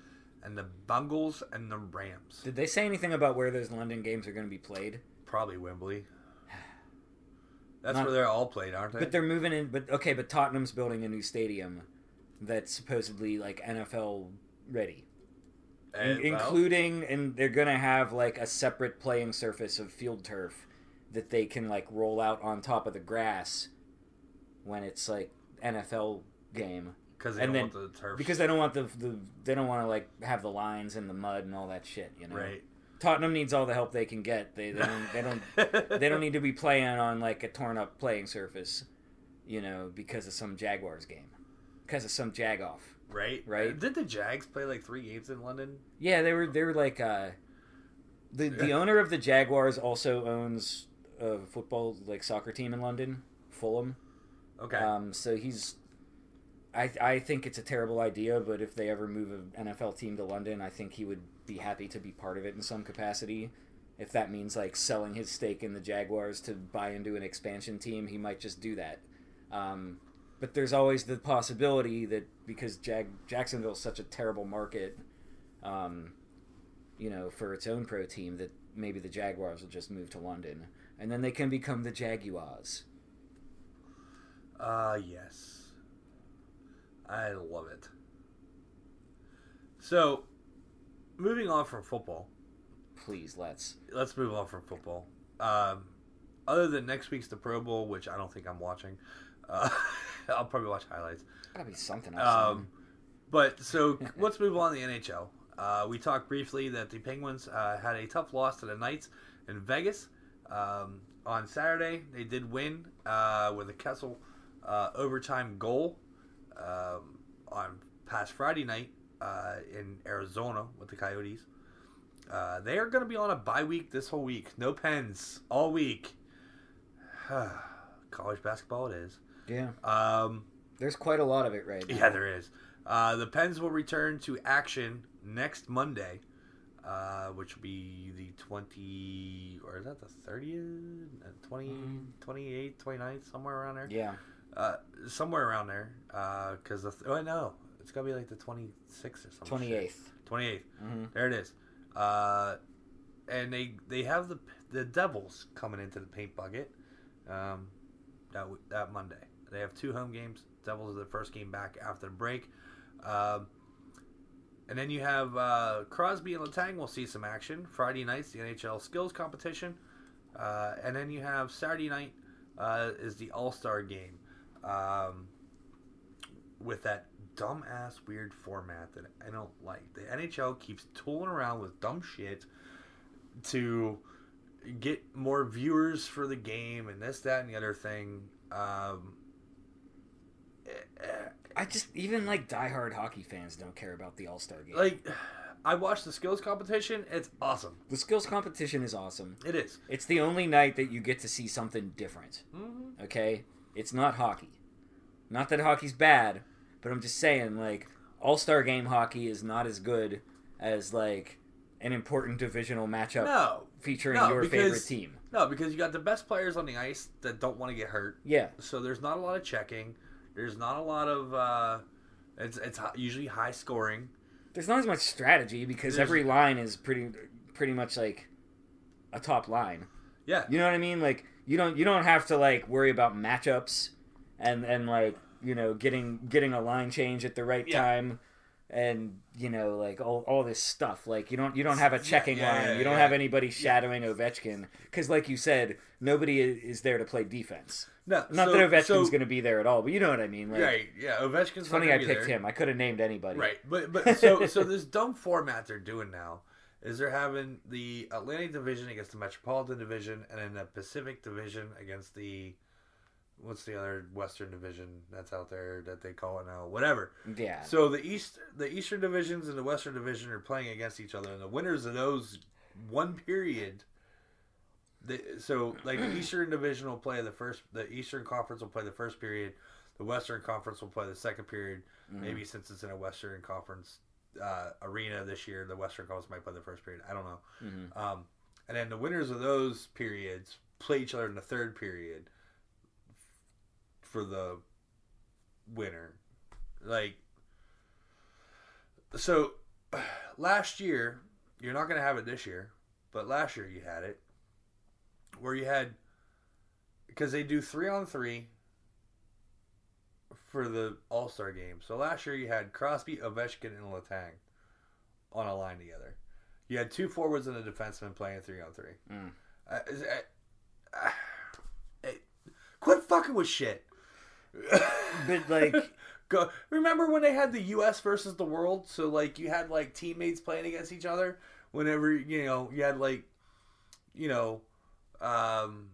and the Bungles and the Rams. did they say anything about where those London games are going to be played? Probably Wembley. That's Not- where they're all played, aren't they? But they're moving in. But okay, but Tottenham's building a new stadium that's supposedly like NFL ready. And, In- well, including and they're gonna have like a separate playing surface of field turf that they can like roll out on top of the grass when it's like NFL game because they and don't then- want the turf. because they don't want the, the they don't want to like have the lines and the mud and all that shit you know right. Tottenham needs all the help they can get they, they don't they don't they don't need to be playing on like a torn up playing surface you know because of some Jaguars game because of some jag off right. Right. Did the Jags play like three games in London? Yeah, they were they were like uh the the owner of the Jaguars also owns a football like soccer team in London, Fulham. Okay. Um so he's I I think it's a terrible idea, but if they ever move an NFL team to London, I think he would be happy to be part of it in some capacity. If that means like selling his stake in the Jaguars to buy into an expansion team, he might just do that. Um, but there's always the possibility that because Jag- Jacksonville's such a terrible market, um, you know, for its own pro team, that maybe the Jaguars will just move to London, and then they can become the Jaguars. Uh, yes. I love it. So, moving on from football, Please, let's. let's move on from football. Um, other than next week's the Pro Bowl, which I don't think I'm watching, uh, I'll probably watch highlights. Gotta be something else. Um, but so let's move on to the NHL. Uh, we talked briefly that the Penguins uh, had a tough loss to the Knights in Vegas um, on Saturday. They did win uh, with a Kessel uh, overtime goal um, on past Friday night uh, in Arizona with the Coyotes. Uh, they are going to be on a bye week this whole week. No pens all week. College basketball it is. yeah, Um, there's quite a lot of it right now. yeah, there is. Uh, the Pens will return to action next Monday, uh, which will be the 20, or is that the 30th? Uh, 20, Mm. 28th, 29th, somewhere around there? Yeah, Uh, somewhere around there. Because, the oh, no, it's going to be like the 26th or something. twenty eighth. 28th. Mm-hmm. There it is. Uh, and they they have the the Devils coming into the paint bucket um, that w- that Monday. They have two home games. Devils are the first game back after the break. Um, and then you have uh, Crosby and Letang will see some action. Friday nights, the NHL skills competition. Uh, and then you have Saturday night uh, is the All Star game um, with that dumb ass weird format that I don't like. The NHL keeps tooling around with dumb shit to get more viewers for the game and this, that, and the other thing. Um, I just even like diehard hockey fans don't care about the All Star game. like I watched the skills competition. It's awesome. the skills competition is awesome. It is. It's the only night that you get to see something different. Mm-hmm. Okay, it's not hockey. Not that hockey's bad, but I'm just saying like All Star game hockey is not as good as like an important divisional matchup No, featuring no, your because- favorite team. no, because you got the best players on the ice that don't want to get hurt. Yeah, So there's not a lot of checking. There's not a lot of. uh It's it's usually high scoring. there's not as much strategy because There's- every line is pretty pretty much like a top line. Yeah. You know what I mean? Like you don't you don't have to like worry about matchups and and like you know getting getting a line change at the right Yeah. time and you know like all, all this stuff like you don't you don't have a checking yeah, line yeah, you don't have anybody shadowing Ovechkin because like you said nobody is there to play defense No, not so- that Ovechkin's so- going to be there at all but you know what I mean like Right. Yeah. Ovechkin's funny I picked there. him I could have named anybody Right, but but so so this dumb format they're doing now is they're having the Atlantic Division against the Metropolitan Division, and then the Pacific Division against the what's the other Western Division that's out there that they call it now, whatever. yeah So the east the Eastern divisions and the Western division are playing against each other, and the winners of those one period. The, so like the Eastern division will play the first, the Eastern Conference will play the first period, the Western Conference will play the second period. Maybe since it's in a Western Conference uh, arena this year, the Western Conference might play the first period. I don't know. Mhm. Um, and then the winners of those periods play each other in the third period for the winner. Like, so last year, you're not going to have it this year, but last year you had it where you had, because they do three on three for the All Star game. So last year you had Crosby, Ovechkin, and Letang on a line together. You had two forwards and a defenseman playing three on three. Mm. Uh, is- uh, quit fucking with shit. but like Go, remember when they had the U.S. versus the world? So like you had like teammates playing against each other. Whenever you know you had like, you know, um,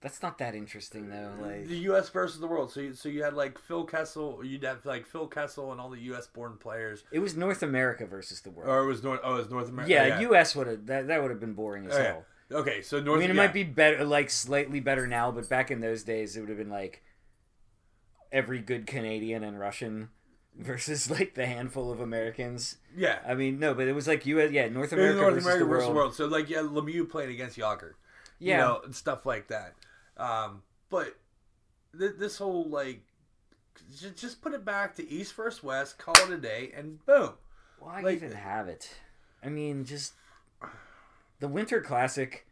that's not that interesting though like the U.S. versus the world. So you, so you had like Phil Kessel. You'd have like Phil Kessel and all the U.S. born players. it was North America versus the world Or it was North. Oh, it was North America. yeah, U.S. would have that, that would have been boring as Oh, yeah. hell. Okay, so North I mean, it yeah. might be better, like slightly better now, but back in those days, it would have been like every good Canadian and Russian versus like the handful of Americans. Yeah. I mean, no, but it was like U.S. Yeah, North America North versus America the versus world. the world. So like yeah, Lemieux playing against Jagr. Yeah, you know, and stuff like that. Um, but th- this whole like, j- just put it back to East versus West, call it a day, and boom. why like- even have it? I mean, just the Winter Classic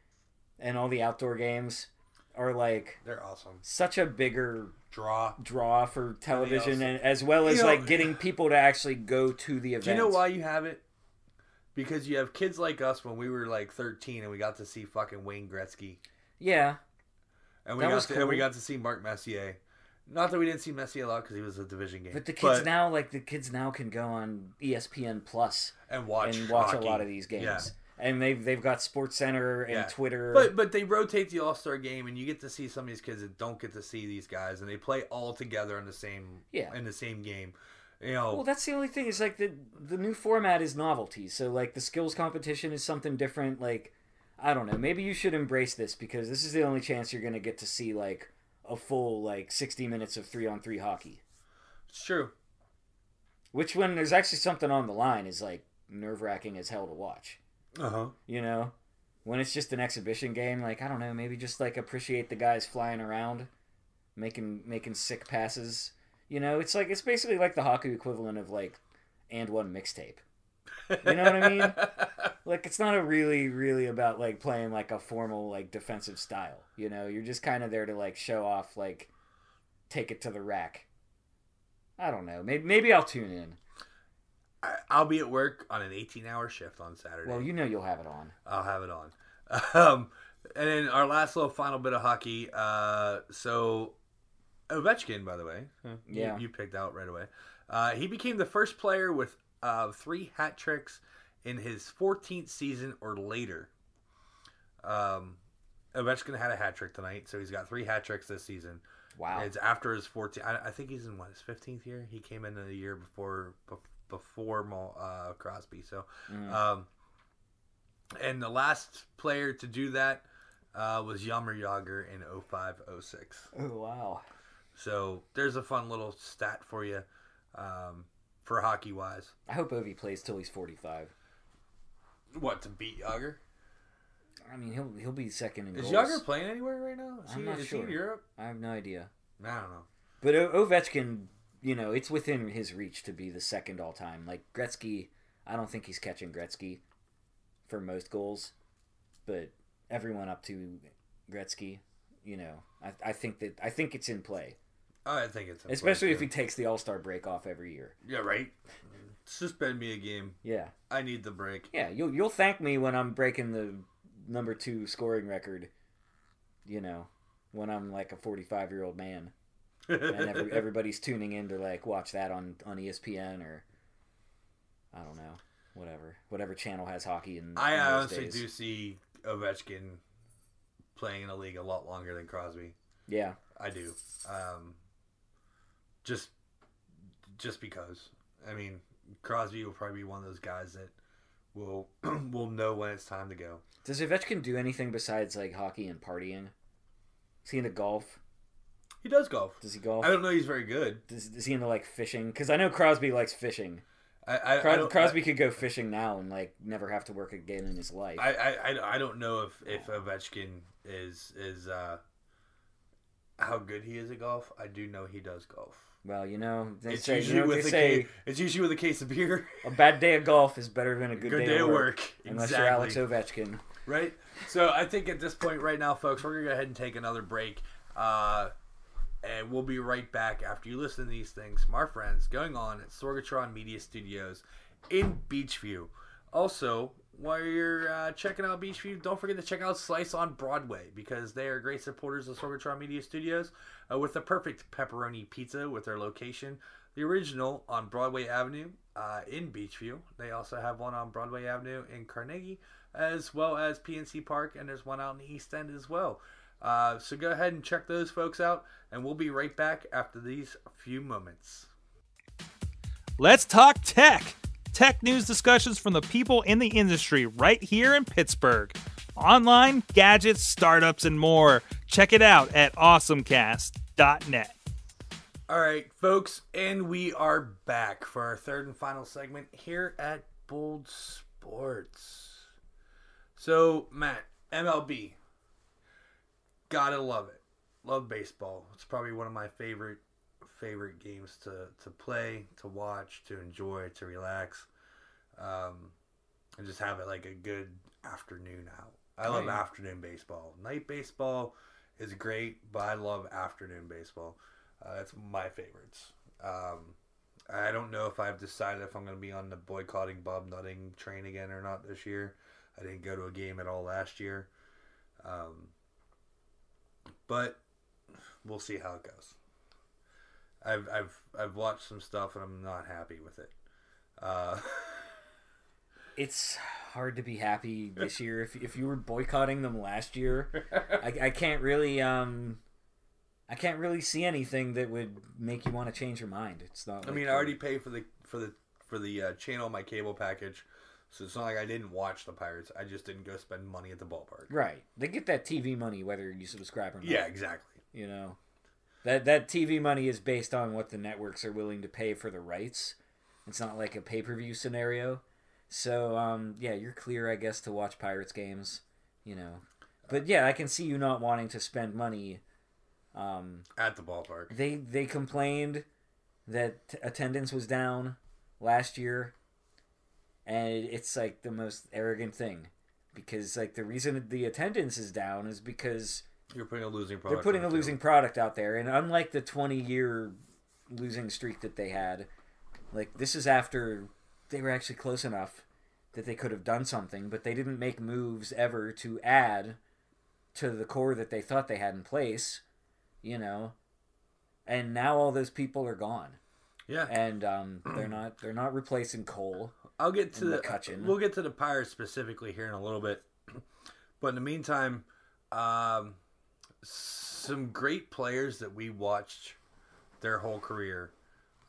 and all the outdoor games are like They're awesome. such a bigger Draw. draw for television, and as well as You know- like getting people to actually go to the event. Do you know why you have it? Because you have kids like us when we were like 13 and we got to see fucking Wayne Gretzky. Yeah, And we That got to, and we got to see Mark Messier. Not that we didn't see Messier a lot because he was a division game. But the kids now, like the kids now, can go on ESPN Plus and watch and watch hockey. a lot of these games. Yeah. And they've they've got Sports Center and Yeah. Twitter. But but they rotate the All Star game, and you get to see some of these kids that don't get to see these guys, and they play all together in the same Yeah. in the same game. You know, well, that's the only thing is like the the new format is novelty. So like the skills competition is something different. Like I don't know, maybe you should embrace this because this is the only chance you're gonna get to see like a full like sixty minutes of three on three hockey. it's true. Which when there's actually something on the line is like nerve wracking as hell to watch. Uh huh. you know? When it's just an exhibition game like i don't know maybe just like appreciate the guys flying around making making sick passes. You know it's like it's basically like the hockey equivalent of like AND1 mixtape. You know what I mean? like it's not a really really about like playing like a formal like defensive style you know? You're just kind of there to like show off like take it to the rack. I don't know. Maybe maybe i'll tune in I'll be at work on an 18 hour shift on Saturday. well you know you'll have it on I'll have it on. Um, and then our last little final bit of hockey. Uh, so Ovechkin, by the way, you- Yeah. you, picked out right away. Uh, he became the first player with uh, three hat tricks in his 14th season or later. Um, Ovechkin had a hat trick tonight, so he's got three hat tricks this season. Wow. It's after his 14. I, I think he's in what his 15th year. He came in the year before bef- before uh, Crosby. So, Mm. um, and the last player to do that uh, was Jaromir Jagr in 0506. Oh wow. So there's a fun little stat for you um, for hockey wise. I hope Ovi plays till he's 45. What to beat Jagr? I mean, he'll he'll be second in Is goals. Yager playing anywhere right now? Is, I'm he, not is sure. he in Europe? I have no idea. I don't know. But o- Ovechkin, you know, it's within his reach to be the second all time. Like Gretzky, I don't think he's catching Gretzky for most goals, but everyone up to Gretzky, you know, I, I think that I think it's in play, I think it's in play, especially if he takes the All Star break off every year. Yeah, right. Suspend me a game. Yeah, I need the break. yeah, you'll you'll thank me when I'm breaking the number two scoring record. You know, when I'm like a 45 year old man. And every, everybody's tuning in to like watch that on on ESPN or I don't know, whatever, whatever channel has hockey. And I honestly days. do see Ovechkin playing in a league a lot longer than Crosby. Yeah, I do. Um, just, just because. I mean, Crosby will probably be one of those guys that will will know when it's time to go. does Ovechkin do anything besides like hockey and partying? Is he into golf? He does golf. Does he golf? I don't know. He's very good. Does, is he into like fishing? Because I know Crosby likes fishing. I, I, Cros- I Crosby could go fishing now and like never have to work again in his life. I, I, I, don't know if if Ovechkin is is uh, how good he is at golf. I do know he does golf. well, you know, they It's say, usually you know, with a say case, it's usually with a case of beer. a bad day of golf is better than a good, Good day, of work. work. Unless Exactly. you're Alex Ovechkin. right? So I think at this point right now, folks, we're gonna go ahead and take another break, uh, and we'll be right back after you listen to these things from our friends going on at Sorgatron Media Studios in Beechview. Also, while you're uh, checking out Beechview, don't forget to check out Slice on Broadway because they are great supporters of Sorgatron Media Studios uh, with the perfect pepperoni pizza with their location. The original on Broadway Avenue uh, in Beechview. They also have one on Broadway Avenue in Carnegie, as well as PNC Park, and there's one out in the East End as well. Uh, so go ahead and check those folks out, and we'll be right back after these few moments. Let's talk tech. Tech news discussions from the people in the industry right here in Pittsburgh. Online, gadgets, startups, and more. Check it out at awesomecast.net. All right, folks, and we are back for our third and final segment here at Bold Sports. So, Matt, MLB, gotta love it. Love baseball. It's probably one of my favorite favorite games to to play, to watch, to enjoy, to relax, um, and just have it like a good afternoon out. I love afternoon baseball. Night baseball is great, but I love afternoon baseball. Uh, that's my favorites. Um, I don't know if I've decided if I'm going to be on the boycotting Bob Nutting train again or not this year. I didn't go to a game at all last year. Um, but we'll see how it goes. I've I've I've watched some stuff and I'm not happy with it. Uh, It's hard to be happy this year. If if you were boycotting them last year, I, I can't really um, I can't really see anything that would make you want to change your mind. It's not. I mean, I already paid for the for the for the uh, channel my cable package, so it's not like I didn't watch the Pirates. I just didn't go spend money at the ballpark. right. They get that TV money whether you subscribe or not. Yeah, exactly. You know, that that TV money is based on what the networks are willing to pay for the rights. It's not like a pay per view scenario. So um, yeah, you're clear, I guess, to watch Pirates games. You know, but yeah, I can see you not wanting to spend money. Um, At the ballpark. they they complained that t- attendance was down last year, and it's like the most arrogant thing because like the reason the attendance is down is because You're putting a losing product. they're putting a losing product out there, and unlike the 20 year losing streak that they had, like this is after they were actually close enough that they could have done something, but they didn't make moves ever to add to the core that they thought they had in place, you know. And now all those people are gone. Yeah, and um, they're not they're not replacing Cole. I'll get to the. McCutcheon. We'll get to the Pirates specifically here in a little bit, but in the meantime, Um, some great players that we watched their whole career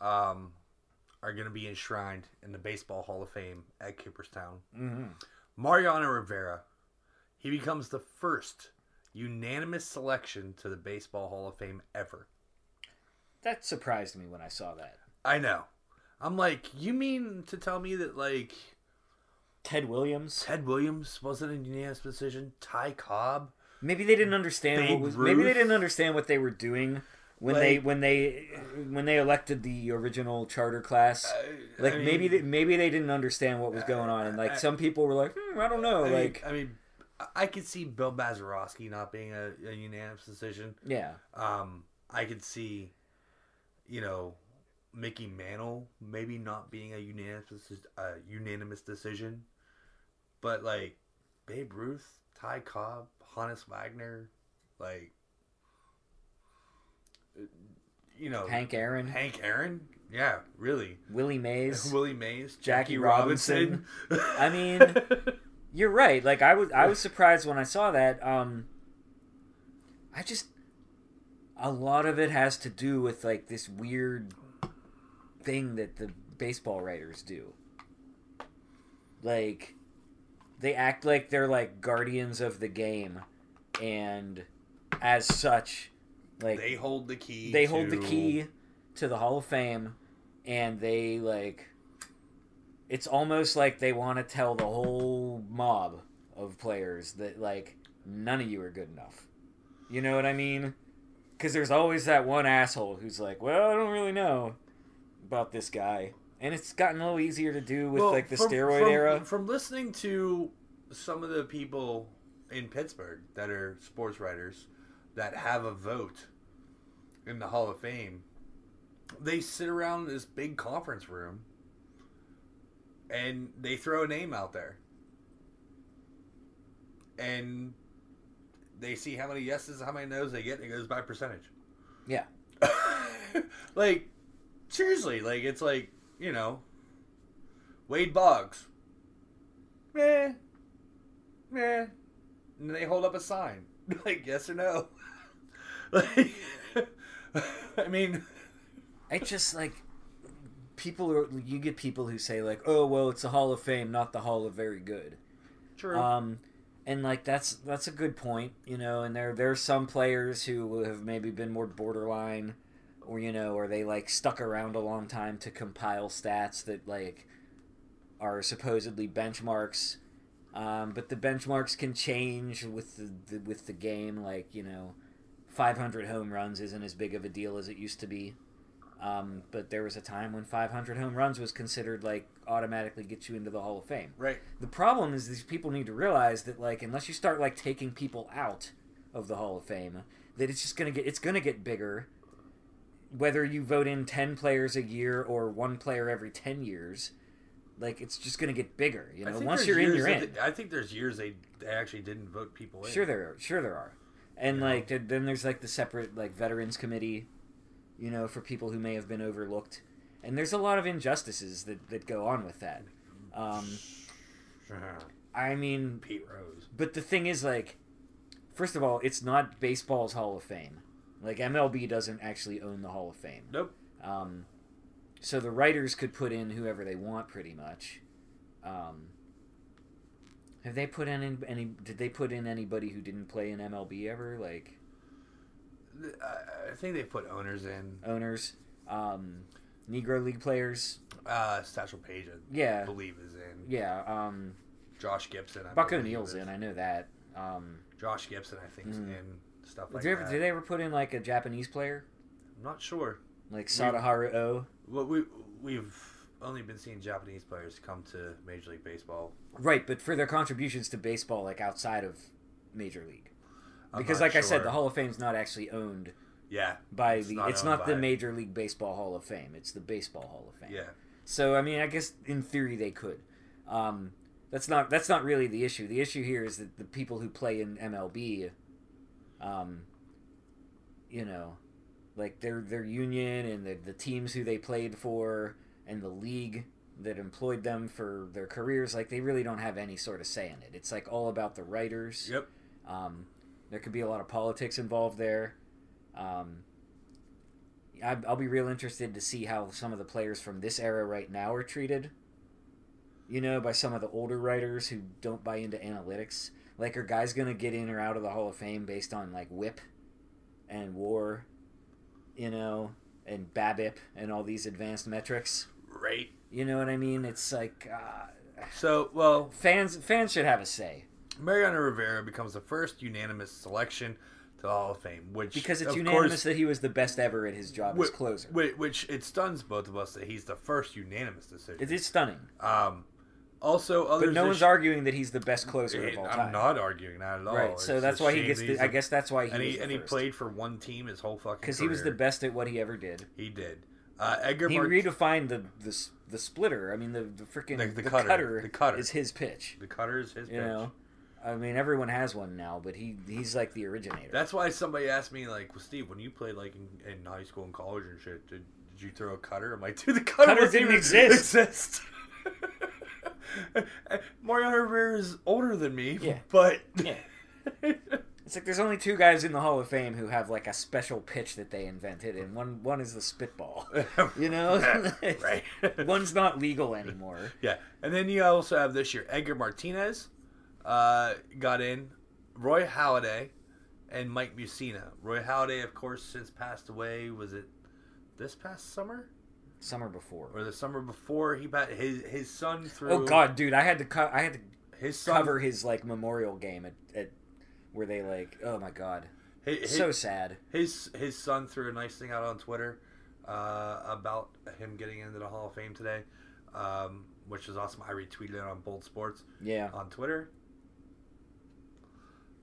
um, are going to be enshrined in the Baseball Hall of Fame at Cooperstown. Mm-hmm. Mariano Rivera, he becomes the first unanimous selection to the Baseball Hall of Fame ever. That surprised me when I saw that. I know. I'm like, you mean to tell me that like Ted Williams. Ted Williams wasn't a unanimous decision? Ty Cobb? Maybe they didn't understand Babe what was. Maybe they didn't understand what they were doing when they when they when they elected the original charter class. like I mean- maybe they, maybe they didn't understand what was going on, and like I- some people were like, hmm, I don't know, I like mean, I mean, I- I could see Bill Mazeroski not being a, a unanimous decision. yeah, Um, I could see, you know, Mickey Mantle maybe not being a unanimous a unanimous decision, but like Babe Ruth, Ty Cobb, Honus Wagner, like you know Hank Aaron, Hank Aaron, yeah, really, Willie Mays. Willie Mays, Jackie Jackie, Robinson. I mean, You're right. Like I was, I was surprised when I saw that. Um, I just a lot of it has to do with like this weird thing that the baseball writers do. Like they act like they're like guardians of the game, and as such, like they hold the key. they hold the key to the Hall of Fame, and they like. It's almost like they want to tell the whole mob of players that like none of you are good enough. You know what I mean? Because there's always that one asshole who's like, "Well, I don't really know about this guy," and it's gotten a little easier to do with Well, like the from- steroid from- era. From listening to some of the people in Pittsburgh that are sports writers that have a vote in the Hall of Fame, they sit around this big conference room and they throw a name out there. And they see how many yeses, how many no's they get, and it goes by percentage. Yeah. like, seriously, like, it's like, you know, Wade Boggs. Meh. Meh. And they hold up a sign. Like, yes or no. like, I mean, I just like people are. You get people who say like, "Oh, well, it's the Hall of Fame, not the Hall of Very Good." true. Um, and like that's that's a good point, you know. And there there are some players who have maybe been more borderline, or you know, or they like stuck around a long time to compile stats that like are supposedly benchmarks. Um, but the benchmarks can change with the, the with the game. Like you know, 500 home runs isn't as big of a deal as it used to be. Um, but there was a time when 500 home runs was considered like automatically get you into the Hall of Fame. right. The problem is these people need to realize that like unless you start like taking people out of the Hall of Fame, that it's just gonna get it's gonna get bigger. Whether you vote in ten players a year or one player every ten years, like it's just gonna get bigger. You know, once you're in, you're in. they- I think there's years they, they actually didn't vote people in. Sure there are. Sure there are. And You like th- then there's like the separate like veterans committee, you know, for people who may have been overlooked. And there's a lot of injustices that, that go on with that. Um, I mean, Pete Rose. But the thing is, like, first of all, it's not baseball's Hall of Fame. Like MLB doesn't actually own the Hall of Fame. Nope. Um, so the writers could put in whoever they want, pretty much. Um, have they put in any? Did they put in anybody who didn't play in MLB ever? Like I think they put owners in. owners, um, Negro League players. Uh, Satchel Paige, I Yeah, believe, is in. yeah. Um, Josh Gibson. I Buck O'Neill's in. I know that. Um, Josh Gibson, I think, is Mm. in stuff like did, they ever, that. did they ever put in like a Japanese player, I'm not sure. like Sadaharu O? Well, we we've only been seeing Japanese players come to Major League Baseball. Right, but for their contributions to baseball, like outside of Major League, I'm because like I said, the Hall of Fame's not actually owned yeah, by It's the. not it's not the Major League Baseball Hall of Fame. It's the Baseball Hall of Fame. yeah, So I mean, I guess in theory they could. Um, that's not that's not really the issue. The issue here is that the people who play in MLB, um, you know, like their their union and the the teams who they played for and the league that employed them for their careers, like they really don't have any sort of say in it. It's like all about the writers. yep. Um, There could be a lot of politics involved there. Um, I, I'll be real interested to see how some of the players from this era right now are treated. You know, by some of the older writers who don't buy into analytics. Like, are guys going to get in or out of the Hall of Fame based on, like, WHIP and WAR, you know, and BABIP and all these advanced metrics? Right. You know what I mean? It's like, uh, So, well, fans fans should have a say. Mariano Rivera becomes the first unanimous selection to the Hall of Fame, which Because it's unanimous course, that he was the best ever at his job as whi- closer. whi- Which it stuns both of us that he's the first unanimous decision. It is stunning. Um, also, others. But no one's sh- arguing that he's the best closer of all time. I'm not arguing that at all. right. It's So that's why he gets the. he's I guess that's why he and was he the and he played for one team his whole fucking. because he was the best at what he ever did. He did. Uh, Edgar He Mart- redefined the the, the splitter. I mean, the the freaking The- the, the cutter, cutter. The cutter. is his pitch. the cutter is his You pitch. know, I mean, everyone has one now, but he he's like the originator. That's why somebody asked me like, well, Steve, when you played like in, in high school and college and shit, did, did you throw a cutter? I'm like, dude, the cutter, Cutter wasn't didn't exist. exist. Mariano Rivera is older than me, Yeah. but yeah. It's like there's only two guys in the Hall of Fame who have like a special pitch that they invented, and one one is the spitball. You know, right. One's not legal anymore. Yeah, and then you also have this year Edgar Martinez uh, got in, Roy Halladay, and Mike Mussina. Roy Halladay, of course, since passed away. Was it this past summer Summer before. or the summer before? He passed. His his son threw. Oh God, dude, I had to co- I had to His son cover his like memorial game at, at where they like. Oh my God, His, his, so sad. his his son threw a nice thing out on Twitter uh, about him getting into the Hall of Fame today, um, which is awesome. I retweeted it on Bold Sports Yeah. on Twitter.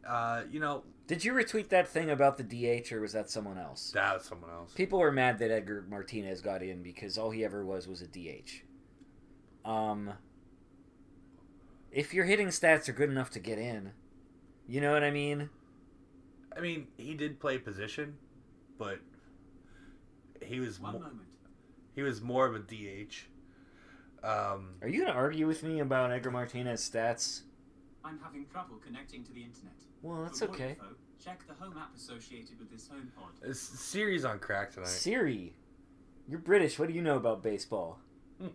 Uh, you know Did you retweet that thing about the DH, or was that someone else? that was someone else. People were mad that Edgar Martinez got in because all he ever was was a DH. Um, if your hitting stats are good enough to get in, you know what I mean. I mean, he did play position, but he was One mo- moment. he was more of a DH. Um, Are you gonna argue with me about Edgar Martinez stats? I'm having trouble connecting to the internet. Well, that's For okay. info, check the home app associated with this HomePod. this series on crack tonight. Siri, you're British. What do you know about baseball?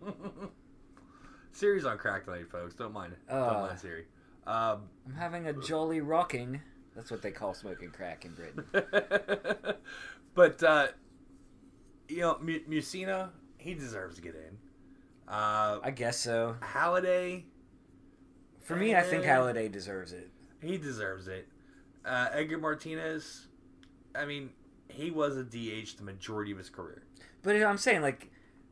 series on crack tonight, folks. Don't mind. Uh. Don't mind Siri. Um, I'm having a jolly rocking. That's what they call smoking crack in Britain. but uh, you know, M- Mussina, he deserves to get in. Uh, I guess so. Halladay, For me, I think Eh. Halladay deserves it. he deserves it. Uh, Edgar Martinez, I mean, he was a DH the majority of his career. But I'm saying, like,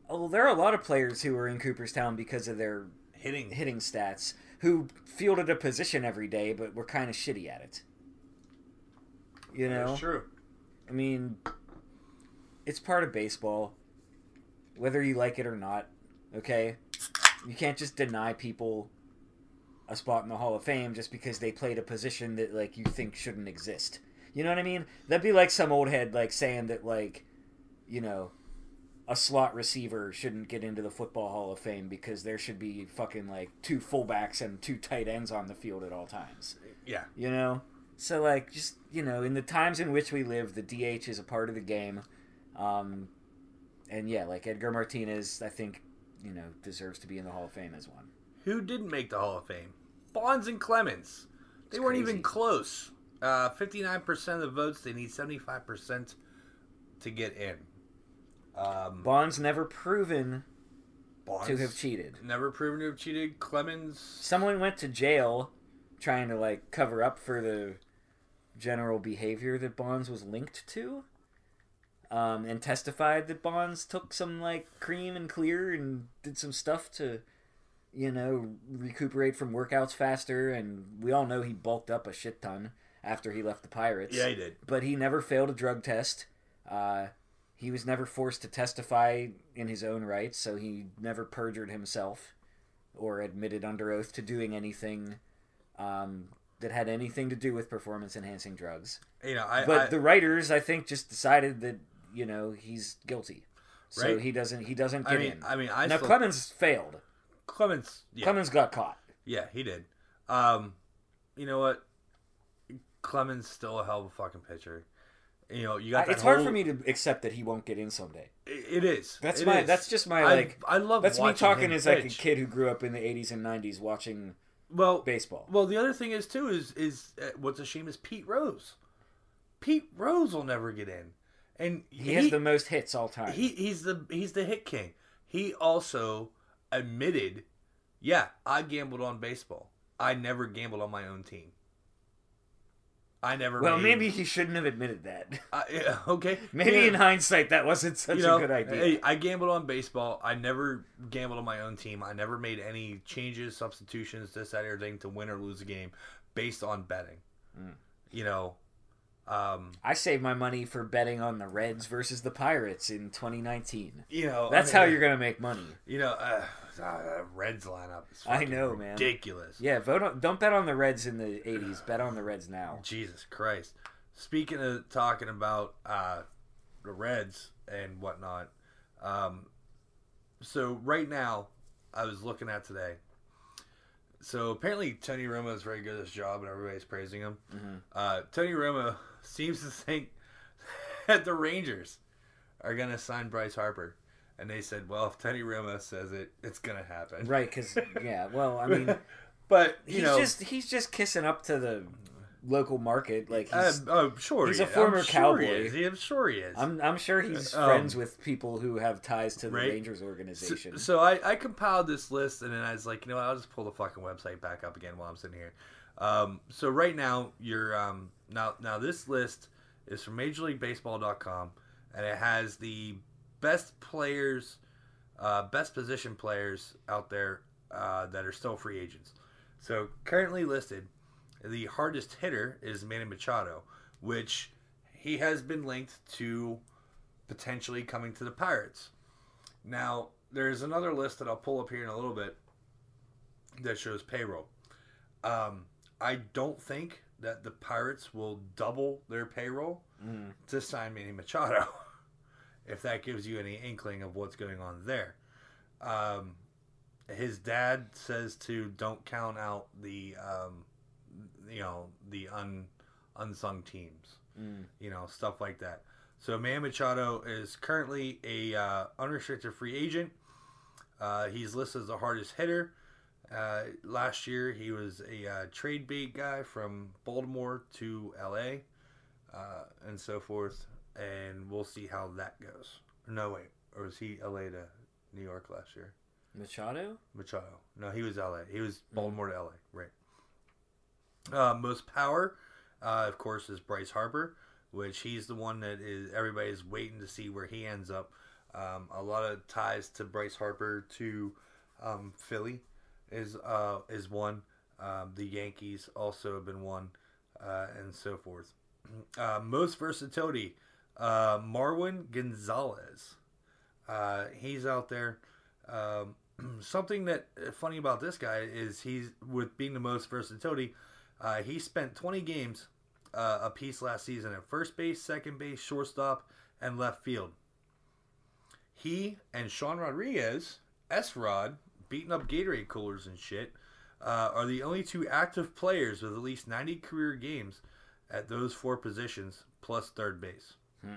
oh, there are a lot of players who are in Cooperstown because of their Hitting, hitting stats who fielded a position every day, but were kind of shitty at it. You know, That's true. I mean, it's part of baseball, whether you like it or not. Okay, you can't just deny people a spot in the Hall of Fame just because they played a position that like you think shouldn't exist. You know what I mean? That'd be like some old head like saying that like, you know, a slot receiver shouldn't get into the football Hall of Fame because there should be fucking like two fullbacks and two tight ends on the field at all times Yeah. you know so like just you know in the times in which we live the dh is a part of the game um and yeah like edgar martinez i think you know deserves to be in the hall of fame as one Who didn't make the Hall of Fame? Bonds and Clemens. They It's weren't crazy. even close. Uh, 59% of the votes, they need 75% to get in. Um, bonds never proven Bonds to have cheated Never proven to have cheated. Clemens. someone went to jail trying to like cover up for the general behavior that bonds was linked to um, and testified that bonds took some like cream and clear and did some stuff to you know recuperate from workouts faster and we all know he bulked up a shit ton after he left the pirates Yeah, he did. but he never failed a drug test. Uh, he was never forced to testify in his own right, so he never perjured himself or admitted under oath to doing anything um, that had anything to do with performance enhancing drugs. You know, I. But I the writers, I think, just decided that you know he's guilty, so Right. he doesn't he doesn't I get mean, in. I mean, I now still, Clemens failed. Clemens. Yeah, Clemens got caught. yeah, he did. Um, you know what? Clemens still a hell of a fucking pitcher. You know, you got that it's hard for me to accept that he won't get in someday. It it is. That's It my. is. That's just my I- like. I love. That's me talking him as like a kid who grew up in the '80s and '90s watching Well, baseball. Well, the other thing is too is is uh, what's a shame is Pete Rose. Pete Rose will never get in, and He, has the most hits all time. he he's the he's the hit king. He also admitted, yeah, I gambled on baseball. I never gambled on my own team. I never. well, made- maybe he shouldn't have admitted that. I, okay. Maybe yeah. in hindsight that wasn't such you know, a good idea. Hey, I gambled on baseball. I never gambled on my own team. I never made any changes, substitutions, this, that, or thing to win or lose a game based on betting. Mm. You know, um, I saved my money for betting on the Reds versus the Pirates in 2019. you know That's I mean, how you're gonna make money. You know, uh, uh, Reds lineup is I know, man. ridiculous. Yeah, vote on. Don't bet on the Reds in the '80s. Bet on the Reds now. Jesus Christ. Speaking of talking about uh, the Reds and whatnot, um, so right now, I was looking at today. So apparently, Tony Romo is very good at his job, and everybody's praising him. Mhm. Uh, Tony Romo seems to think that the Rangers are going to sign Bryce Harper, and they said, "Well, if Tony Romo says it, it's going to happen." Right? Because yeah. Well, I mean, But you he's know, just he's just kissing up to the local market. Like uh, he's, I'm sure he's he a is. former I'm sure he cowboy. is. I'm sure he is. I'm I'm sure he's Um, friends with people who have ties to the right. Rangers So, organization. so I, I compiled this list and then I was like, you know what, I'll just pull the fucking website back up again while I'm sitting here. Um, so right now you're um, now now this list is from MajorLeagueBaseball.com and it has the best players, uh, best position players out there uh, that are still free agents. So currently listed, the hardest hitter is Manny Machado, which he has been linked to potentially coming to the Pirates. Now, there's another list that I'll pull up here in a little bit that shows payroll. Um, I don't think that the Pirates will double their payroll Mm. to sign Manny Machado, if that gives you any inkling of what's going on there. Um, his dad says to don't count out the, um, you know, the un, unsung teams Mm. you know, stuff like that. So Man Machado is currently a uh, unrestricted free agent. Uh, he's listed as the hardest hitter. Uh, last year, he was a uh, trade bait guy from Baltimore to LA, uh, and so forth. And we'll see how that goes. No, wait, or was he LA to New York last year? Machado. Machado. No, he was LA. He was Baltimore to LA. Right. Uh, most power, uh, of course, is Bryce Harper, which he's the one that is everybody's waiting to see where he ends up. Um, a lot of ties to Bryce Harper to um, Philly is uh, is one. Um, the Yankees also have been one, uh, and so forth. Uh, most versatility, uh, Marwin Gonzalez. Uh, he's out there. Um, something that uh, funny about this guy is he's with being the most versatility. Uh, he spent 20 games uh, a piece last season at first base, second base, shortstop, and left field. He and Sean Rodriguez, S Rod, beating up Gatorade coolers and shit, uh, are the only two active players with at least 90 career games at those four positions, plus third base. Hmm.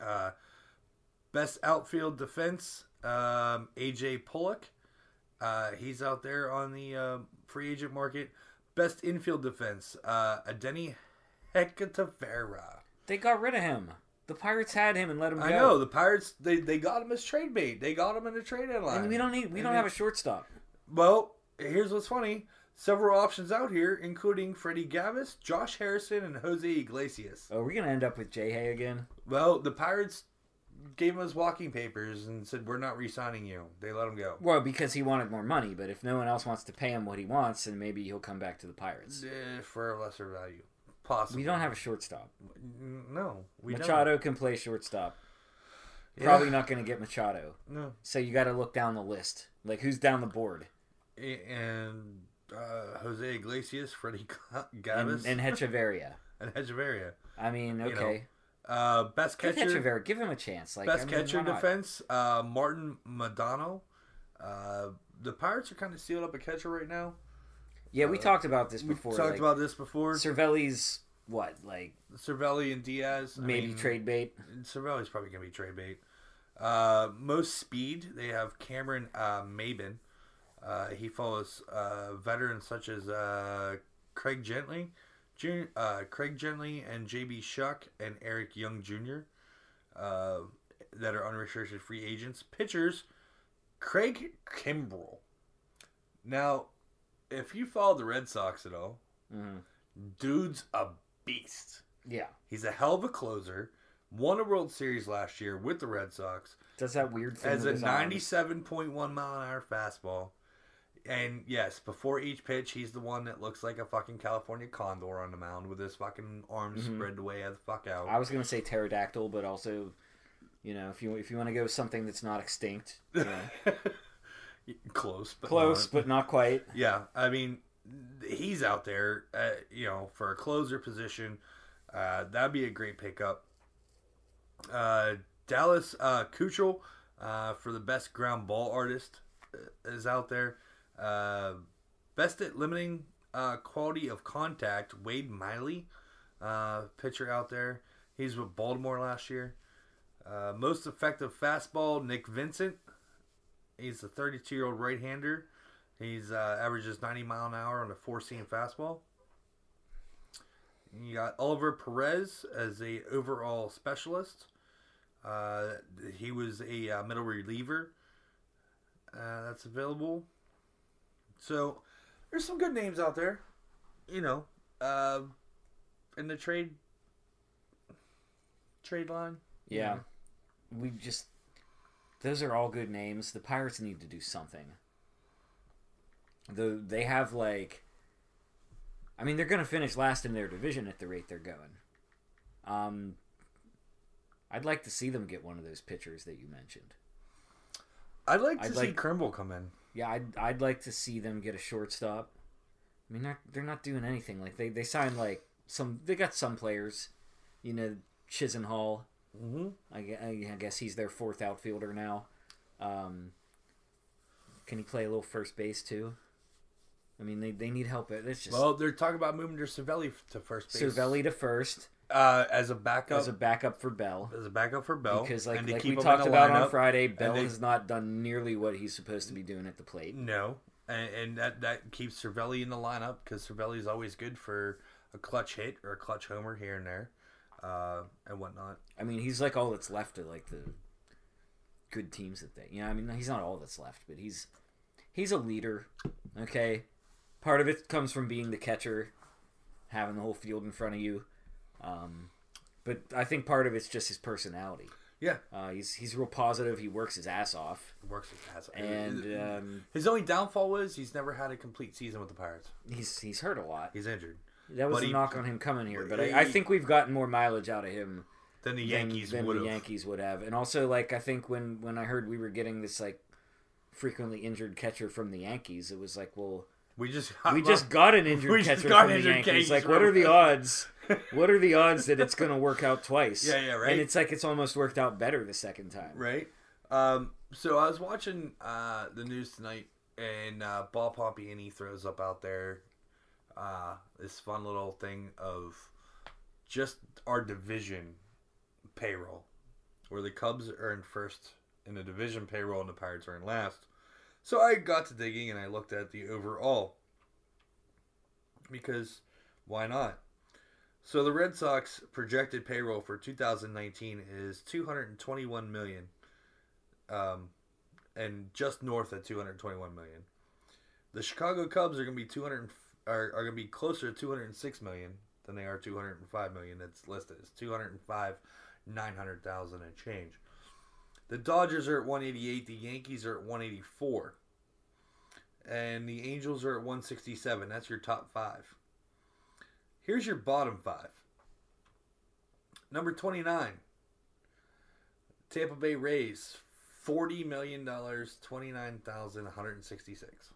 Uh, best outfield defense, um, AJ Pollock. Uh, he's out there on the uh, free agent market. Best infield defense, uh, Adeiny Hechavarria. They got rid of him. The Pirates had him and let him go. I know the Pirates. They, they got him as trade bait. They got him in a trade deadline. And we don't need. We And don't they- have a shortstop. Well, here's what's funny. Several options out here, including Freddy Galvis, Josh Harrison, and Jose Iglesias. Oh, we're gonna end up with J Hay again. Well, the Pirates gave him his walking papers and said, "We're not re-signing you." They let him go. Well, because he wanted more money, but if no one else wants to pay him what he wants, then maybe he'll come back to the Pirates. Eh, for a lesser value, possibly. We don't have a shortstop. No, we Machado can play shortstop. don't. Probably not going to get Machado. No, So you got to look down the list. Like who's down the board? and uh, Jose Iglesias, Freddy And, Galvis, and Hechavarria. and Hechavarria. I mean, know, okay. Uh, best Give catcher, Hechavarria. Give him a chance. Like best I mean, catcher defense, uh, Martin Madano. Uh, the Pirates are kind of sealed up a catcher right now. Yeah, we Uh, talked about this before. We talked like, about this before. Cervelli's what, like Cervelli and Diaz. I maybe mean, trade bait. Cervelli's probably gonna be trade bait. Uh, most speed they have Cameron uh, Maybin. Uh, he follows uh, veterans such as uh, Craig Gentry, Jun- uh, Craig Gentry, and JB Shuck and Eric Young Jr. Uh, that are unrestricted free agents. Pitchers, Craig Kimbrel. Now, if you follow the Red Sox at all, Mhm. dude's a beast. Yeah, He's a hell of a closer. Won a World Series last year with the Red Sox does that weird thing as a his arms. 97.1 mile an hour fastball. And yes, before each pitch, he's the one that looks like a fucking California condor on the mound with his fucking arms Mhm. spread the way the fuck out. I was gonna say pterodactyl, but also, you know, if you if you want to go with something that's not extinct, you know, Close, but close not. but not quite. Yeah, I mean, he's out there, uh, you know, for a closer position. Uh, that'd be a great pickup. Uh, Dallas uh, Keuchel uh, for the best ground ball artist uh, is out there. Uh, best at limiting uh, quality of contact, Wade Miley, uh, pitcher out there. He's with Baltimore last year. Uh, most effective fastball, Nick Vincent. He's a 32 year old right hander. He's uh, averages 90 mile an hour on a four seam fastball. You got Oliver Perez as a overall specialist. Uh, he was a uh, middle reliever. Uh, that's available. So there's some good names out there. You know, uh, in the trade trade line. Yeah, we just those are all good names. The Pirates need to do something. The they have like, I mean, they're gonna finish last in their division at the rate they're going. Um, I'd like to see them get one of those pitchers that you mentioned. I'd like to I'd see like- Krimble come in. Yeah, I'd I'd like to see them get a shortstop. I mean, they're they're not doing anything. Like they they signed like some they got some players, you know, Chisenhall. Mm-hmm. I, I guess he's their fourth outfielder now. Um, can he play a little first base too? I mean, they, they need help. It's just Well, they're talking about moving to Cervelli to first base. Cervelli to first uh, as a backup. as a backup for Bell. as a backup for Bell Because like, like we talked about on. Friday, Bell they- has not done nearly what he's supposed to be doing at the plate. No, and, and that that keeps Cervelli in the lineup because Cervelli is always good for a clutch hit or a clutch homer here and there, uh, and whatnot. I mean, he's like all that's left of like the good teams that they. You know, I mean, he's not all that's left, but he's he's a leader. Okay, part of it comes from being the catcher, having the whole field in front of you. Um, but I think part of it's just his personality. Yeah, Uh, he's he's real positive. He works his ass off, works with has and um, his only downfall was he's never had a complete season with the Pirates. he's he's hurt a lot. He's injured. That was but a he- knock on him coming here, but he- I, I think we've gotten more mileage out of him Then the than- Yankees than would the. Yankees would have. And also, like I think when when I heard we were getting this like frequently injured catcher from the Yankees, it was like, well, We just we just got an injured We catcher got from the Yankees. Yankees Like, what are the odds? What are the odds that it's going to work out twice? Yeah, yeah, right. And it's like it's almost worked out better the second time. right. Um, so I was watching uh, the news tonight, and uh, Bob Pompeani throws up out there uh, this fun little thing of just our division payroll, where the Cubs are in first in the division payroll and the Pirates are in last. So I got to digging and I looked at the overall because why not? So the Red Sox projected payroll for 2019 is 221 million, um, and just north of 221 million. The Chicago Cubs are going to be 200 are, are going to be closer to 206 million than they are 205 million. That's listed as 205 900,000 and change. The Dodgers are at 188. The Yankees are at 184 and the Angels are at 167. That's your top five. Here's your bottom five. Number 29, Tampa Bay Rays, $40 million, 29,166.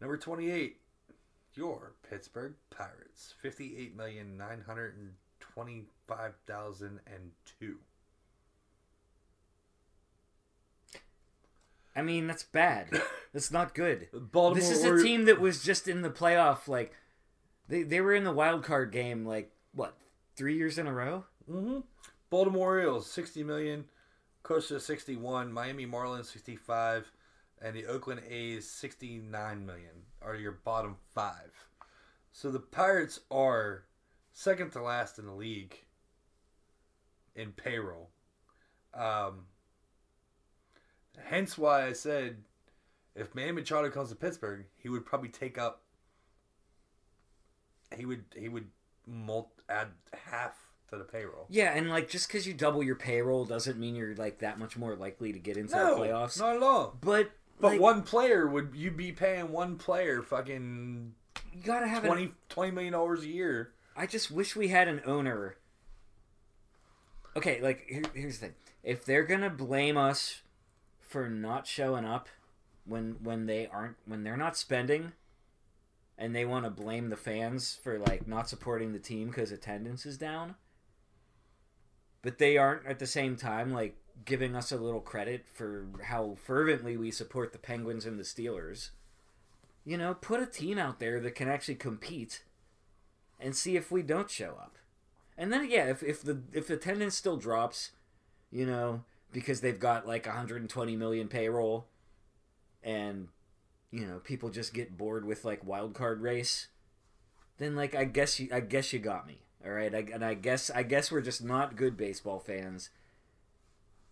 Number 28, your Pittsburgh Pirates, $58,925,002. I mean, that's bad. That's not good. Baltimore. This is a team that was just in the playoff. Like, they they were in the wild card game. Like what, three years in a row? Mm-hmm. Baltimore Orioles, 60 million. Costa, 61. Miami Marlins, 65. And the Oakland A's, 69 million are your bottom five. So the Pirates are second to last in the league in payroll. Um, hence why I said if Manny Machado comes to Pittsburgh, he would probably take up. He would he would mult, add half to the payroll. Yeah, and like just because you double your payroll doesn't mean you're like that much more likely to get into No, the playoffs. not at all. But But like, one player would you be paying one player fucking you gotta have 20, an 20 million dollars a year? I just wish we had an owner. Okay, like here, here's the thing: if they're gonna blame us for not showing up when when they aren't when they're not spending, and they want to blame the fans for like not supporting the team because attendance is down, but they aren't at the same time like giving us a little credit for how fervently we support the Penguins and the Steelers. You know, put a team out there that can actually compete and see if we don't show up. And then yeah, if if the if attendance still drops, you know, because they've got like 120 million payroll and you know, people just get bored with like wild card race, then like I guess you I guess you got me. All right? I, and I guess I guess we're just not good baseball fans.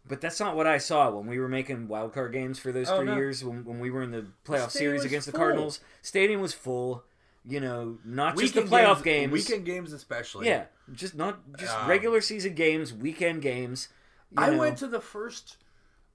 But that's not what I saw when we were making wild card games for those Oh, three no. years when, when we were in the playoff stadium series against the. Cardinals. Stadium was full. You know, not just the playoff games. weekend games especially. Yeah, just not just Um, regular season games, weekend games. You I know. went to the first.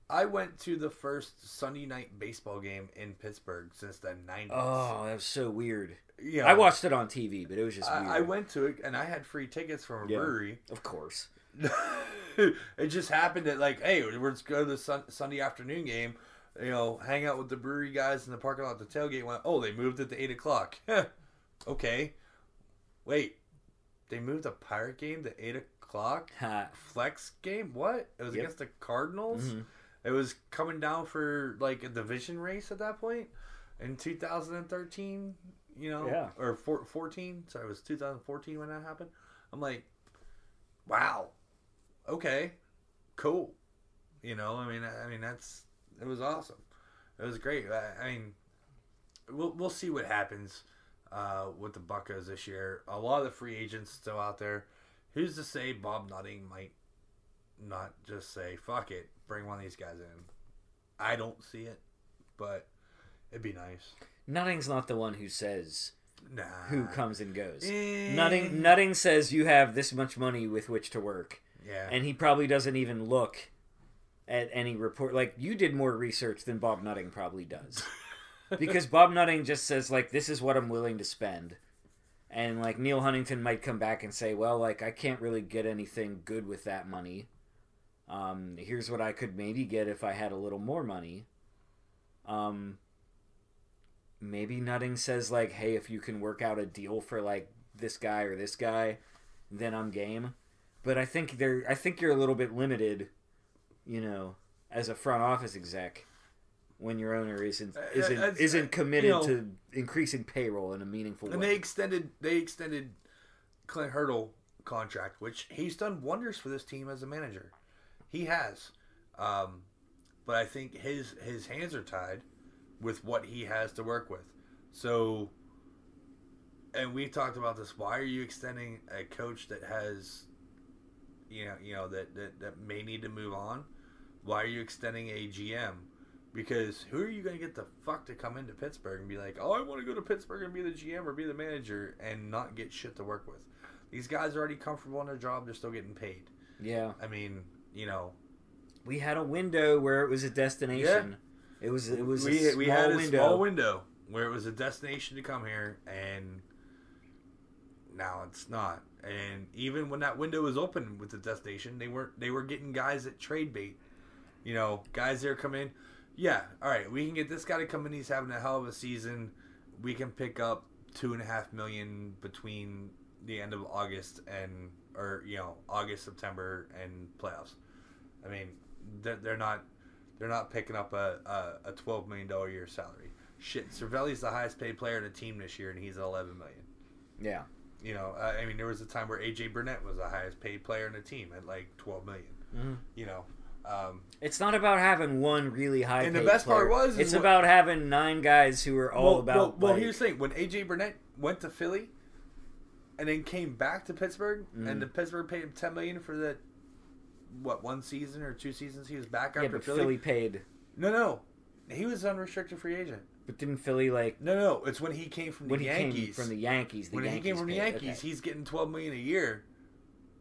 I went to the first Sunday night baseball game in Pittsburgh since the nineties. Oh, that was so weird. you know, I watched it on TV, but it was just weird. I, I went to it and I had free tickets from a Yeah. brewery. of course. it just happened that like, hey, let's go to the sun, Sunday afternoon game. You know, hang out with the brewery guys in the parking lot the tailgate. Went, oh, they moved it to eight o'clock. okay, wait, they moved the pirate game to eight o'clock. Ha. Flex game? What? It was Yep. against the Cardinals. Mhm. It was coming down for like a division race at that point in 2013. You know, Yeah. or four, 14. Sorry, it was 2014 when that happened. I'm like, wow, okay, cool. You know, I mean, I I mean that's it was awesome. It was great. I, I mean, we'll we'll see what happens uh, with the Buccos this year. A lot of the free agents still out there. Who's to say Bob Nutting might not just say fuck it, bring one of these guys in? I don't see it, but it'd be nice. Nutting's not the one who says Nah. who comes and goes. Eh. Nutting Nutting says you have this much money with which to work, Yeah. and he probably doesn't even look at any report. Like you did more research than Bob Nutting probably does, because Bob Nutting just says like this is what I'm willing to spend, and like Neal Huntington might come back and say, well, like I can't really get anything good with that money. Um, here's what I could maybe get if I had a little more money. Um, maybe Nutting says like, "Hey, if you can work out a deal for like this guy or this guy, then I'm game." But I think they're I think you're a little bit limited, you know, as a front office exec when your owner isn't Uh, isn't it's- isn't uh, committed you know- to increasing payroll in a meaningful and way. And they extended they extended Clint Hurdle contract, which he's done wonders for this team as a manager. He has, um, but I think his his hands are tied with what he has to work with. So, and we talked about this. Why are you extending a coach that has, you know, you know that that, that may need to move on? Why are you extending a GM? Because who are you going to get the fuck to come into Pittsburgh and be like, oh, I want to go to Pittsburgh and be the GM or be the manager and not get shit to work with? These guys are already comfortable in their job. They're still getting paid. yeah, I mean, you know, we had a window where it was a destination. It was it was we, a small we had a window. small window where it was a destination to come here, and now it's not. And even when that window was open with the destination, they weren't. They were getting guys at trade bait. You know, guys there come in. Yeah, all right, we can get this guy to come in. He's having a hell of a season. We can pick up two and a half million between the end of August and or you know August, September, and playoffs. I mean, they're, they're not They're not picking up a, a, a twelve million dollar year salary. Shit, Cervelli's the highest paid player in the team this year, and he's at eleven million. Yeah. You know, I mean, there was a time where AJ Burnett was the highest paid player in the team at like twelve million. Mhm. You know, um, It's not about having one really high. And the best part was it's what- about having nine guys who are all well, about. Well, well like- here's the thing: when AJ Burnett went to Philly, and then came back to Pittsburgh, Mm. and the Pittsburgh paid him ten million for the what one season or two seasons he was back yeah, after but Philly. Philly paid. No, no, he was unrestricted free agent. But didn't Philly like No, no, it's when he came from the he Yankees. came from the Yankees? The when Yankees he came from the paid. Yankees, Okay. he's getting twelve million a year,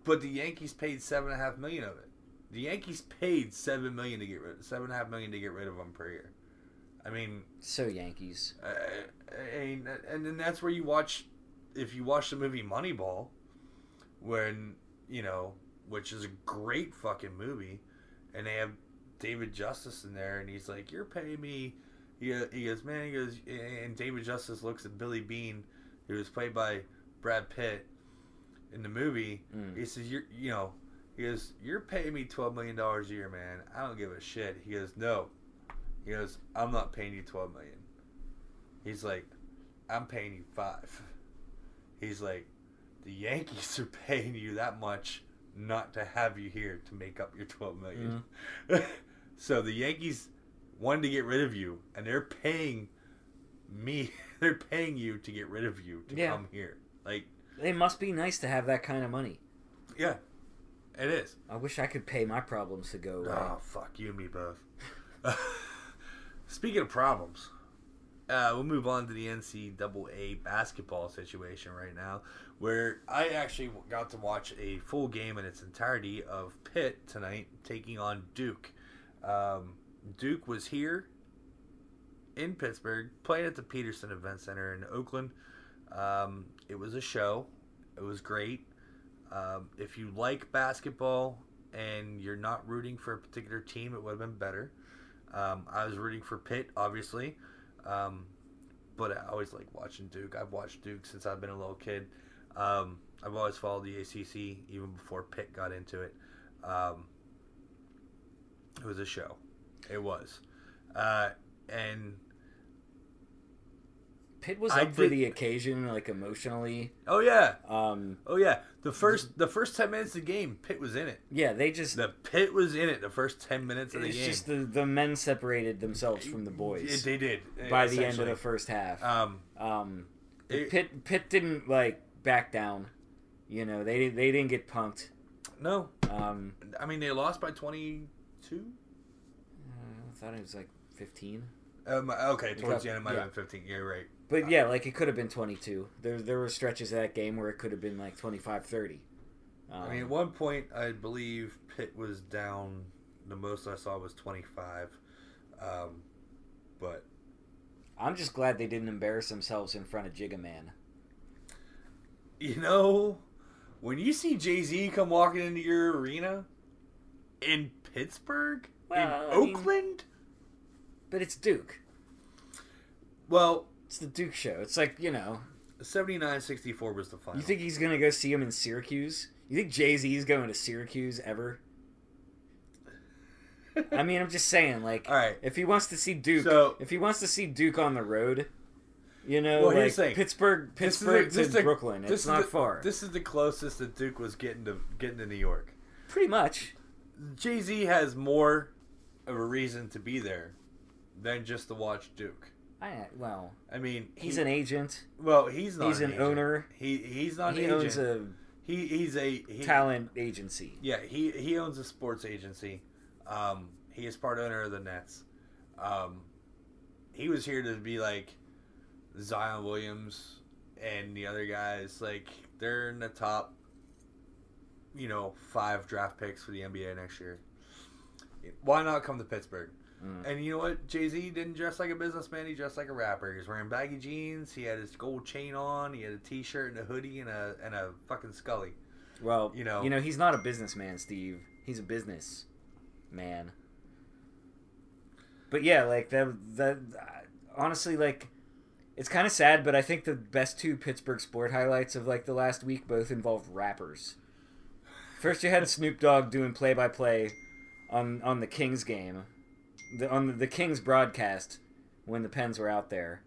but the Yankees paid seven and a half million of it. The Yankees paid seven million to get rid, seven and a half million to get rid of him per year. I mean, so Yankees. uh, and and then that's where you watch, if you watch the movie Moneyball, when you know, which is a great fucking movie, and they have David Justice in there, and he's like, "You're paying me." He, he goes, man. He goes, and David Justice looks at Billy Beane, who was played by Brad Pitt in the movie. Mm. He says, "You're, you know," he goes, "You're paying me twelve million dollars a year, man. I don't give a shit." He goes, "No," he goes, "I'm not paying you $12 million. He's like, "I'm paying you five. He's like, "The Yankees are paying you that much not to have you here to make up your $12 million mm-hmm. so the Yankees wanted to get rid of you, and they're paying me. They're paying you to get rid of you to Yeah. come here. Like, It must be nice to have that kind of money. yeah, it is. I wish I could pay my problems to go away. Oh, fuck you and me both. Speaking of problems, uh, we'll move on to the NCAA basketball situation right now, where I actually got to watch a full game in its entirety of Pitt tonight taking on Duke. Um, Duke was here in Pittsburgh, playing at the Petersen Event Center in Oakland. Um, it was a show. It was great. Um, if you like basketball and you're not rooting for a particular team, it would have been better. Um, I was rooting for Pitt, obviously, um, but I always like watching Duke. I've watched Duke since I've been a little kid. Um, I've always followed the ACC even before Pitt got into it. Um, it was a show. It was, uh, and Pitt was I up for did- the occasion, like emotionally. oh yeah, Um, oh yeah. The first the first ten minutes of the game, Pitt was in it. yeah, they just The Pitt was in it the first ten minutes of the it's game. just the the men separated themselves from the boys They did by the end of the first half. Um, Um, it- Pitt Pitt didn't like back down. You know, they they didn't get punked. no, Um, I mean they lost by twenty two. I thought it was like fifteen. Um, okay, towards got- the end it might yeah. have been fifteen. Yeah, right. But yeah, like it could have been 22. There there were stretches of that game where it could have been like 25 30. Um, I mean, at one point, I believe Pitt was down. The most I saw was twenty five. Um, but I'm just glad they didn't embarrass themselves in front of Jigga Man. you know, when you see Jay Z come walking into your arena in Pittsburgh, Well, I in mean- Oakland, But it's Duke. well, It's the Duke show. It's like, you know, 79-64 was the final. you think he's going to go see him in Syracuse? You think Jay Z is going to Syracuse ever? I mean, I'm just saying like All right. if he wants to see Duke, So- if he wants to see Duke on the road, you know, Well, like the thing. Pittsburgh This is Pittsburgh this to the- Brooklyn, this it's is not the- far. This is the closest that Duke was getting to getting to New York. Pretty much. Jay Z has more of a reason to be there than just to watch Duke. I well, I mean, he's he- an agent. well, he's not. he's an agent. owner. He he's not he an owns a he he's a he, talent agency. Yeah, he he owns a sports agency. Um, he is part owner of the Nets. Um, he was here to be like Zion Williams and the other guys. Like they're in the top, you know, five draft picks for the NBA next year. Why not come to Pittsburgh? Mm. And you know what? Jay Z didn't dress like a businessman. He dressed like a rapper. He was wearing baggy jeans. He had his gold chain on. He had a t-shirt and a hoodie and a and a fucking Scully. Well, You know- you know, he's not a businessman, Steve. He's a business man. But yeah, like that. That honestly, like, it's kind of sad. But I think the best two Pittsburgh sport highlights of like the last week both involved rappers. First, you had Snoop Dogg doing play-by-play on on the Kings game, the, on the, the Kings broadcast when the Pens were out there.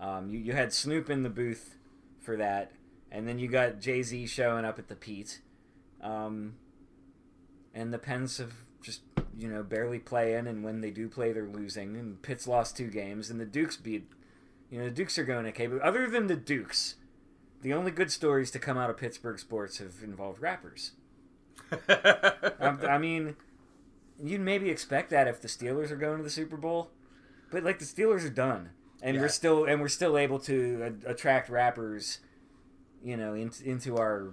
Um, you you had Snoop in the booth for that, and then you got Jay Z showing up at the Pete, um, and the Pens have just you know barely playing, and when they do play, they're losing. And Pitt's lost two games, and the Dukes beat. You know the Dukes are going okay, but other than the Dukes, the only good stories to come out of Pittsburgh sports have involved rappers. Um, I mean, you'd maybe expect that if the Steelers are going to the Super Bowl, but like the Steelers are done, and Yeah. we're still and we're still able to a- attract rappers, you know, in, into our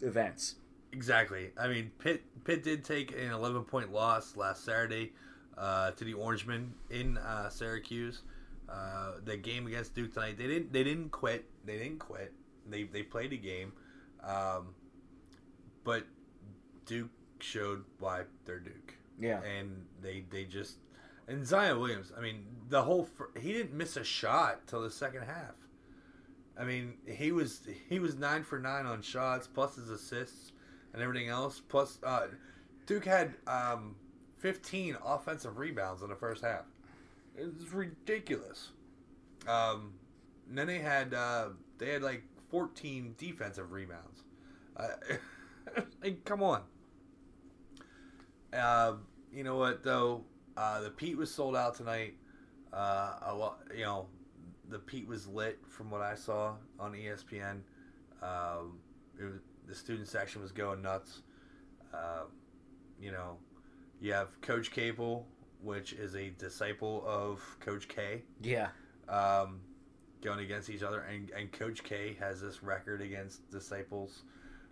events. Exactly. I mean, Pitt Pitt did take an 11 point loss last Saturday uh, to the Orangemen in uh, Syracuse. Uh, the game against Duke tonight, they didn't they didn't quit. They didn't quit. They they played a game, um, but Duke showed why they're Duke, Yeah, and they they just and Zion Williams. I mean, the whole he didn't miss a shot till the second half. I mean, he was he was nine for nine on shots, plus his assists and everything else. Plus, uh, Duke had um, fifteen offensive rebounds in the first half. It's ridiculous. Um, and then they had uh, they had like fourteen defensive rebounds. Uh, like, come on. Uh, you know what though? Uh, the Pete was sold out tonight. Uh, a lot, you know, the Pete was lit from what I saw on ESPN. Um, it was, the student section was going nuts. Uh, you know, you have Coach Capel, which is a disciple of Coach K, yeah, um, going against each other, and, and Coach K has this record against disciples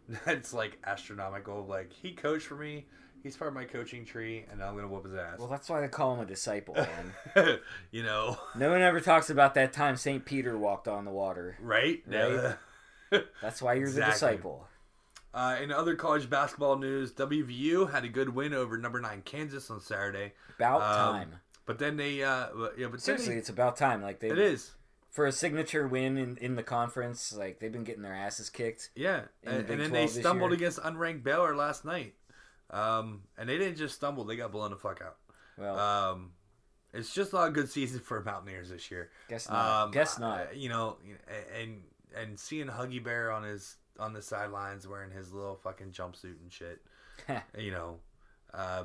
that's like astronomical. Like he coached for me, he's part of my coaching tree, and I'm gonna whoop his ass. well, that's why they call him a disciple, man. you know, no one ever talks about that time Saint Peter walked on the water. right? Right. That's why you're the disciple. Uh, in other college basketball news, WVU had a good win over number nine Kansas on Saturday, About Um, time. but then they, uh, yeah, but Seriously, they, it's about time. Like they it is, for a signature win in, in the conference. Like they've been getting their asses kicked. yeah, the and, then they stumbled against unranked Baylor last night, um, and they didn't just stumble; they got blown the fuck out. Well, Um, it's just not a good season for Mountaineers this year. guess not. Um, guess not. uh, you know, and and seeing Huggy Bear on his on the sidelines wearing his little fucking jumpsuit and shit. you know, uh,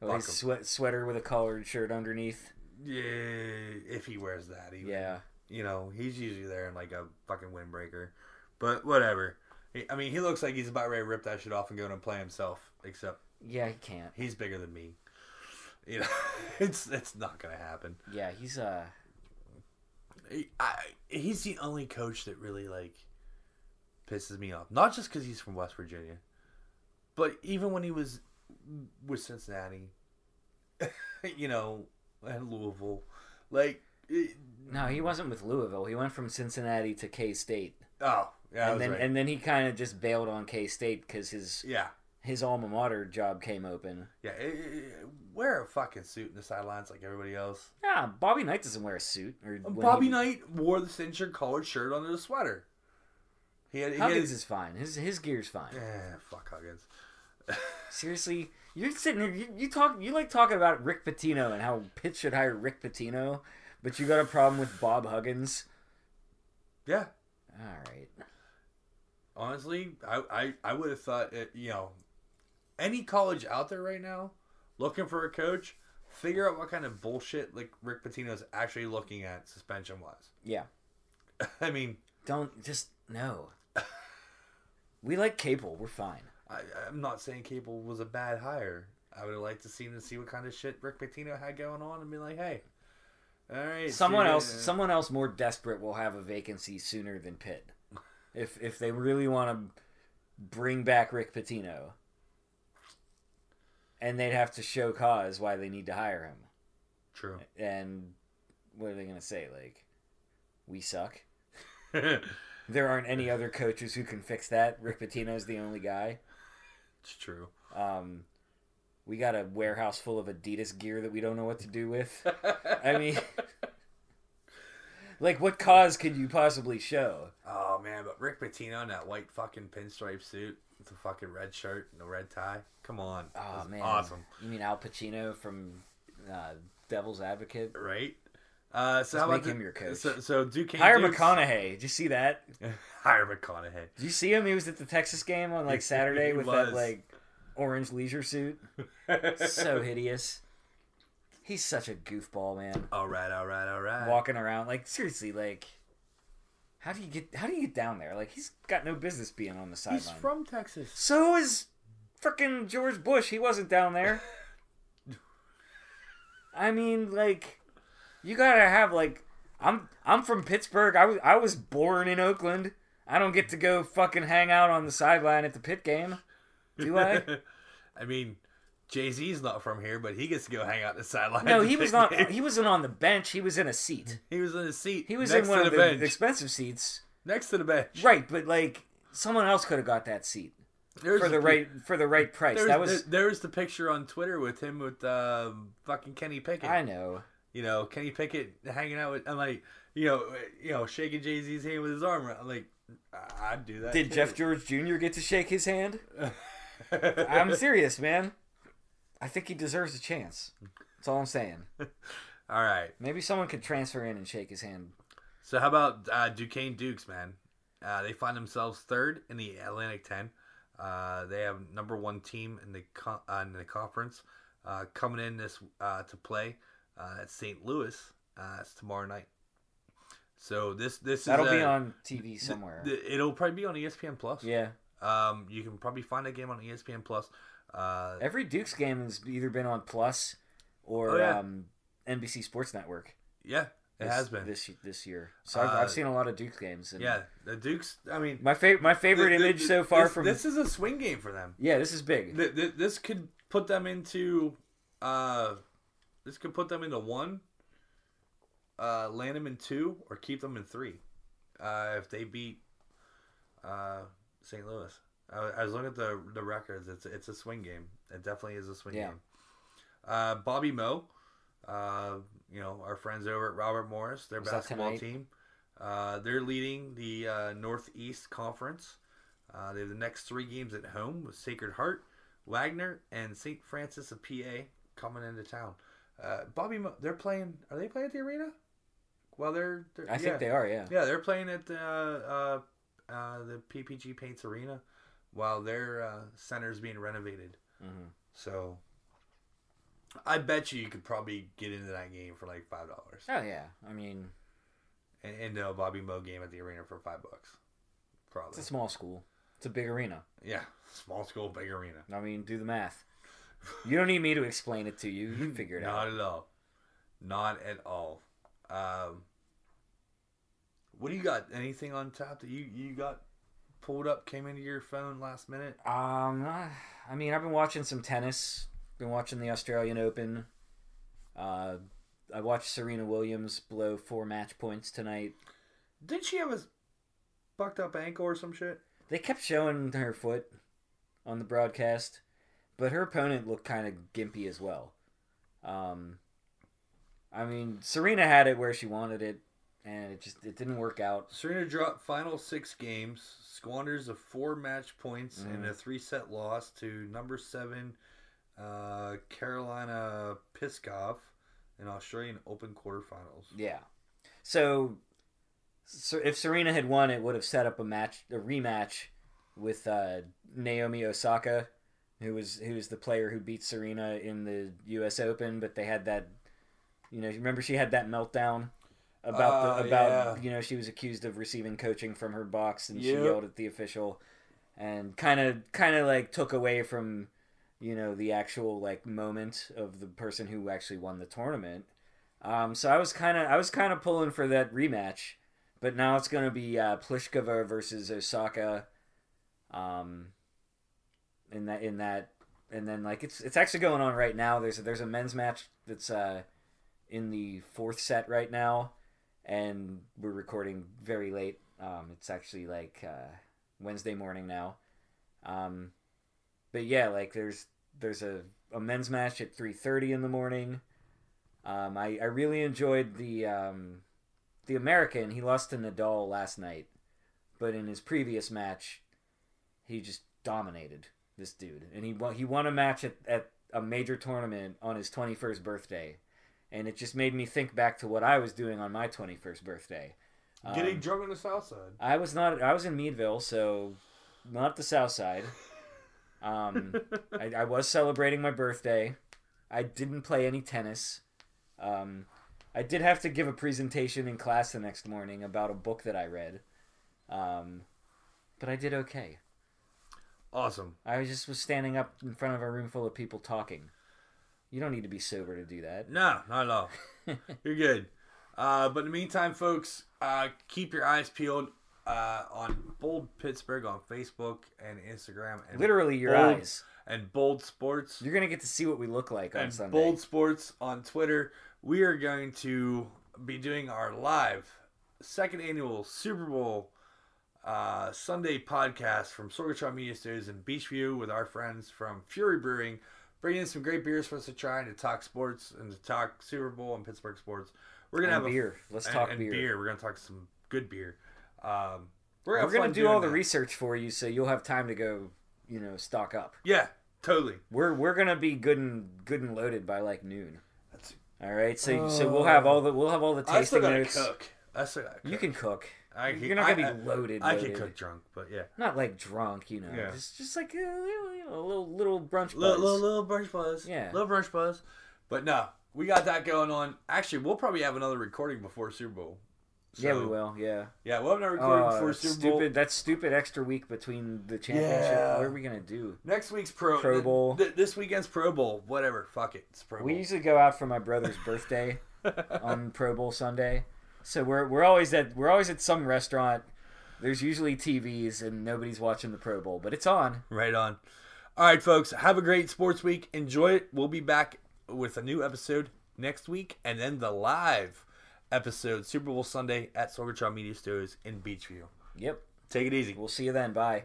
Well, his sweat, sweater with a collared shirt underneath. yeah, if he wears that, even. Yeah. You know, he's usually there in like a fucking windbreaker, but whatever. He- I mean, he looks like he's about ready to rip that shit off and go and play himself. Except Yeah, he can't. he's bigger than me. You know, it's it's not gonna happen. Yeah, he's uh He- I, he's the only coach that really like pisses me off. Not just because he's from West Virginia, but even when he was with Cincinnati, you know, and Louisville, like, it, no, he wasn't with Louisville. He went from Cincinnati to K State, oh, yeah, and then right. and then he kind of just bailed on K State because his yeah, his alma mater job came open. yeah. it- it- wear a fucking suit in the sidelines like everybody else. Yeah, Bobby Knight doesn't wear a suit. Or Bobby he- Knight wore the cincher collared shirt under the sweater. He had, he Huggins is fine. His his gear's fine. eh, fuck Huggins. Seriously, you're sitting there. You, you talk. You like talking about Rick Pitino and how Pitt should hire Rick Pitino, but you got a problem with Bob Huggins. Yeah, All right. honestly, I I, I would have thought it, you know, any college out there right now looking for a coach, figure out what kind of bullshit like Rick Pitino is actually looking at suspension wise. Yeah. I mean, Don't just no. We like Capel. We're fine. I, I'm not saying Capel was a bad hire. I would have liked to see him to see what kind of shit Rick Pitino had going on and be like, hey, all right, Someone see ya." else, someone else more desperate will have a vacancy sooner than Pitt. If if they really want to bring back Rick Pitino, and they'd have to show cause why they need to hire him. True. And what are they gonna say? Like, we suck. There aren't any other coaches who can fix that. Rick Pitino's the only guy. It's true. Um, we got a warehouse full of Adidas gear that we don't know what to do with. I mean, like, what cause could you possibly show? Oh man, but Rick Pitino in that white fucking pinstripe suit with the fucking red shirt and the red tie. Come on. Oh man, awesome. You mean Al Pacino from uh, devil's advocate. right? Uh, so how about make the- him your coach. So, so Duquesne Hire Dukes- McConaughey. Did you see that? Hire McConaughey. Did you see him? He was at the Texas game on like Saturday with was. that like orange leisure suit. So hideous. He's such a goofball, man. all right, all right, all right. Walking around like seriously, like how do you get how do you get down there? Like he's got no business being on the sideline. He's sideline. from Texas. So is frickin' George Bush. He wasn't down there. I mean, like, you gotta have like, I'm I'm from Pittsburgh. I was I was born in Oakland. I don't get to go fucking hang out on the sideline at the Pitt game, do I? I mean, Jay Z's not from here, but he gets to go hang out the sideline. No, he was not. He wasn't on the bench. He was in a seat. He was in a seat. He was next in one of the the expensive seats. next to the bench. Right, but like someone else could have got that seat There's for the pi- right for the right price. That was there- there's the picture on Twitter with him with um, fucking Kenny Pickett. I know. You know, Kenny Pickett hanging out with, I'm like, you know, you know, shaking Jay Z's hand with his arm. I'm like, I'd do that. Did too. Jeff George Jr. get to shake his hand? I'm serious, man. I think he deserves a chance. That's all I'm saying. All right. Maybe someone could transfer in and shake his hand. So how about uh, Duquesne Dukes, man? Uh, they find themselves third in the Atlantic 10. Uh, they have number one team in the co- uh, in the conference uh, coming in this uh, to play uh, at St. Louis. Uh, it's tomorrow night. So this this That'll is be on TV somewhere. th- it'll probably be on ESPN Plus. yeah. Um, you can probably find a game on ESPN Plus. Uh, Every Dukes game has either been on Plus or Oh, yeah. um, NBC Sports Network. yeah, it this- has been. this this year. So I've, Uh, I've seen a lot of Dukes games. And yeah, the Dukes. I mean, My favorite my favorite th- th- image so far this, from this is a swing game for them. yeah this is big. Th- th- this could put them into uh this could put them into one uh land them in two or keep them in three uh if they beat uh st louis I, I was looking at the the records it's it's a swing game it definitely is a swing Yeah. game uh bobby moe uh you know our friends over at robert morris their Was basketball team uh they're leading the uh northeast conference uh, they have the next three games at home with Sacred Heart, Wagner, and St. Francis of PA coming into town. Uh, Bobby, Mo- they're playing. Are they playing at the arena? Well, they're. they're I yeah. think they are. Yeah. Yeah, they're playing at the uh, the PPG Paints Arena while their uh, is being renovated. Mhm. So, I bet you you could probably get into that game for like five dollars, Oh yeah. I mean, and into a Bobby Mo game at the arena for five bucks. Probably. it's a small school. It's a big arena. yeah, small school, big arena. I mean, do the math. You don't need me to explain it to you. You figure it Not out. at all. Not at all. Um, what do you got? Anything on top that you you got pulled up? Came into your phone last minute? Um, I mean, I've been watching some tennis. Been watching the Australian Open. Uh, I watched Serena Williams blow four match points tonight. Did she have a fucked up ankle or some shit? They kept showing her foot on the broadcast, but her opponent looked kind of gimpy as well. Um, I mean, Serena had it where she wanted it, and it just it didn't work out. Serena dropped final six games, squanders of four match points in Mm. a three set loss to number seven uh, Karolina Pliskova in Australian Open quarterfinals. Yeah. So, so if Serena had won, it would have set up a match, a rematch with uh, Naomi Osaka, who was who was the player who beat Serena in the U.S. Open. But they had that, you know, remember she had that meltdown about Oh, the about yeah. you know she was accused of receiving coaching from her box, and she yelled at the official, and kind of kind of like took away from you know the actual like moment of the person who actually won the tournament. Um, so I was kind of I was kind of pulling for that rematch, but now it's going to be uh, Pliskova versus Osaka. Um, in that in that and then like it's it's actually going on right now. There's a, there's a men's match that's uh, in the fourth set right now, and we're recording very late. Um, it's actually like uh, Wednesday morning now. Um, but yeah, like there's there's a, a men's match at three thirty in the morning. Um, I, I really enjoyed the um, the American. He lost to Nadal last night, but in his previous match, he just dominated this dude, and he won he won a match at, at a major tournament on his 21st birthday, and it just made me think back to what I was doing on my 21st birthday. Getting Um, drunk on the south side. I was not. I was in Meadville, so not the South Side. Um, I, I was celebrating my birthday. I didn't play any tennis. Um, I did have to give a presentation in class the next morning about a book that I read. Um, but I did okay. Awesome. I was just was standing up in front of a room full of people talking. You don't need to be sober to do that. No, not at all. You're good. Uh, but in the meantime, folks, uh, keep your eyes peeled uh, on Bold Pittsburgh on Facebook and Instagram, and Literally, your Bold- eyes. and Bold Sports You're gonna get to see what we look like on and Sunday. Bold Sports on Twitter. We are going to be doing our live second annual Super Bowl uh, Sunday podcast from Sorgatron Media Studios in Beechview with our friends from Fury Brewing, bringing in some great beers for us to try and to talk sports and to talk Super Bowl and Pittsburgh sports. We're gonna And have beer. Let's and, talk and beer. We're gonna talk some good beer. Um, We're have gonna do all the that. research for you, so you'll have time to go, you know, stock up. Yeah, totally. We're we're gonna be good and good and loaded by like noon. That's, All right, so so we'll have all the we'll have all the I tasting gotta notes. cook. I still gotta cook. You can cook. I You're not gonna I- be loaded. I, I can cook drunk, but yeah. Not like drunk, you know. Yeah. Just just like a little, you know, a little little brunch buzz. Little, little, little brunch buzz. Yeah. Little brunch buzz. But no, we got that going on. Actually, we'll probably have another recording before Super Bowl. yeah, we will. Yeah. Yeah, we'll have another recording Oh, before Super Bowl. stupid. That stupid extra week between the championship. Yeah. What are we gonna do? Next week's Pro, Pro Bowl. th- this weekend's Pro Bowl. Whatever. Fuck it. It's Pro We usually go out for my brother's birthday on Pro Bowl Sunday, so we're we're always at we're always at some restaurant. There's usually TVs and nobody's watching the Pro Bowl, but it's on. Right on. All right, folks. Have a great sports week. Enjoy it. We'll be back with a new episode next week, and then the live episode Super Bowl Sunday at Sorgatron Media Studios in Beechview. Yep. Take it easy. We'll see you then. Bye.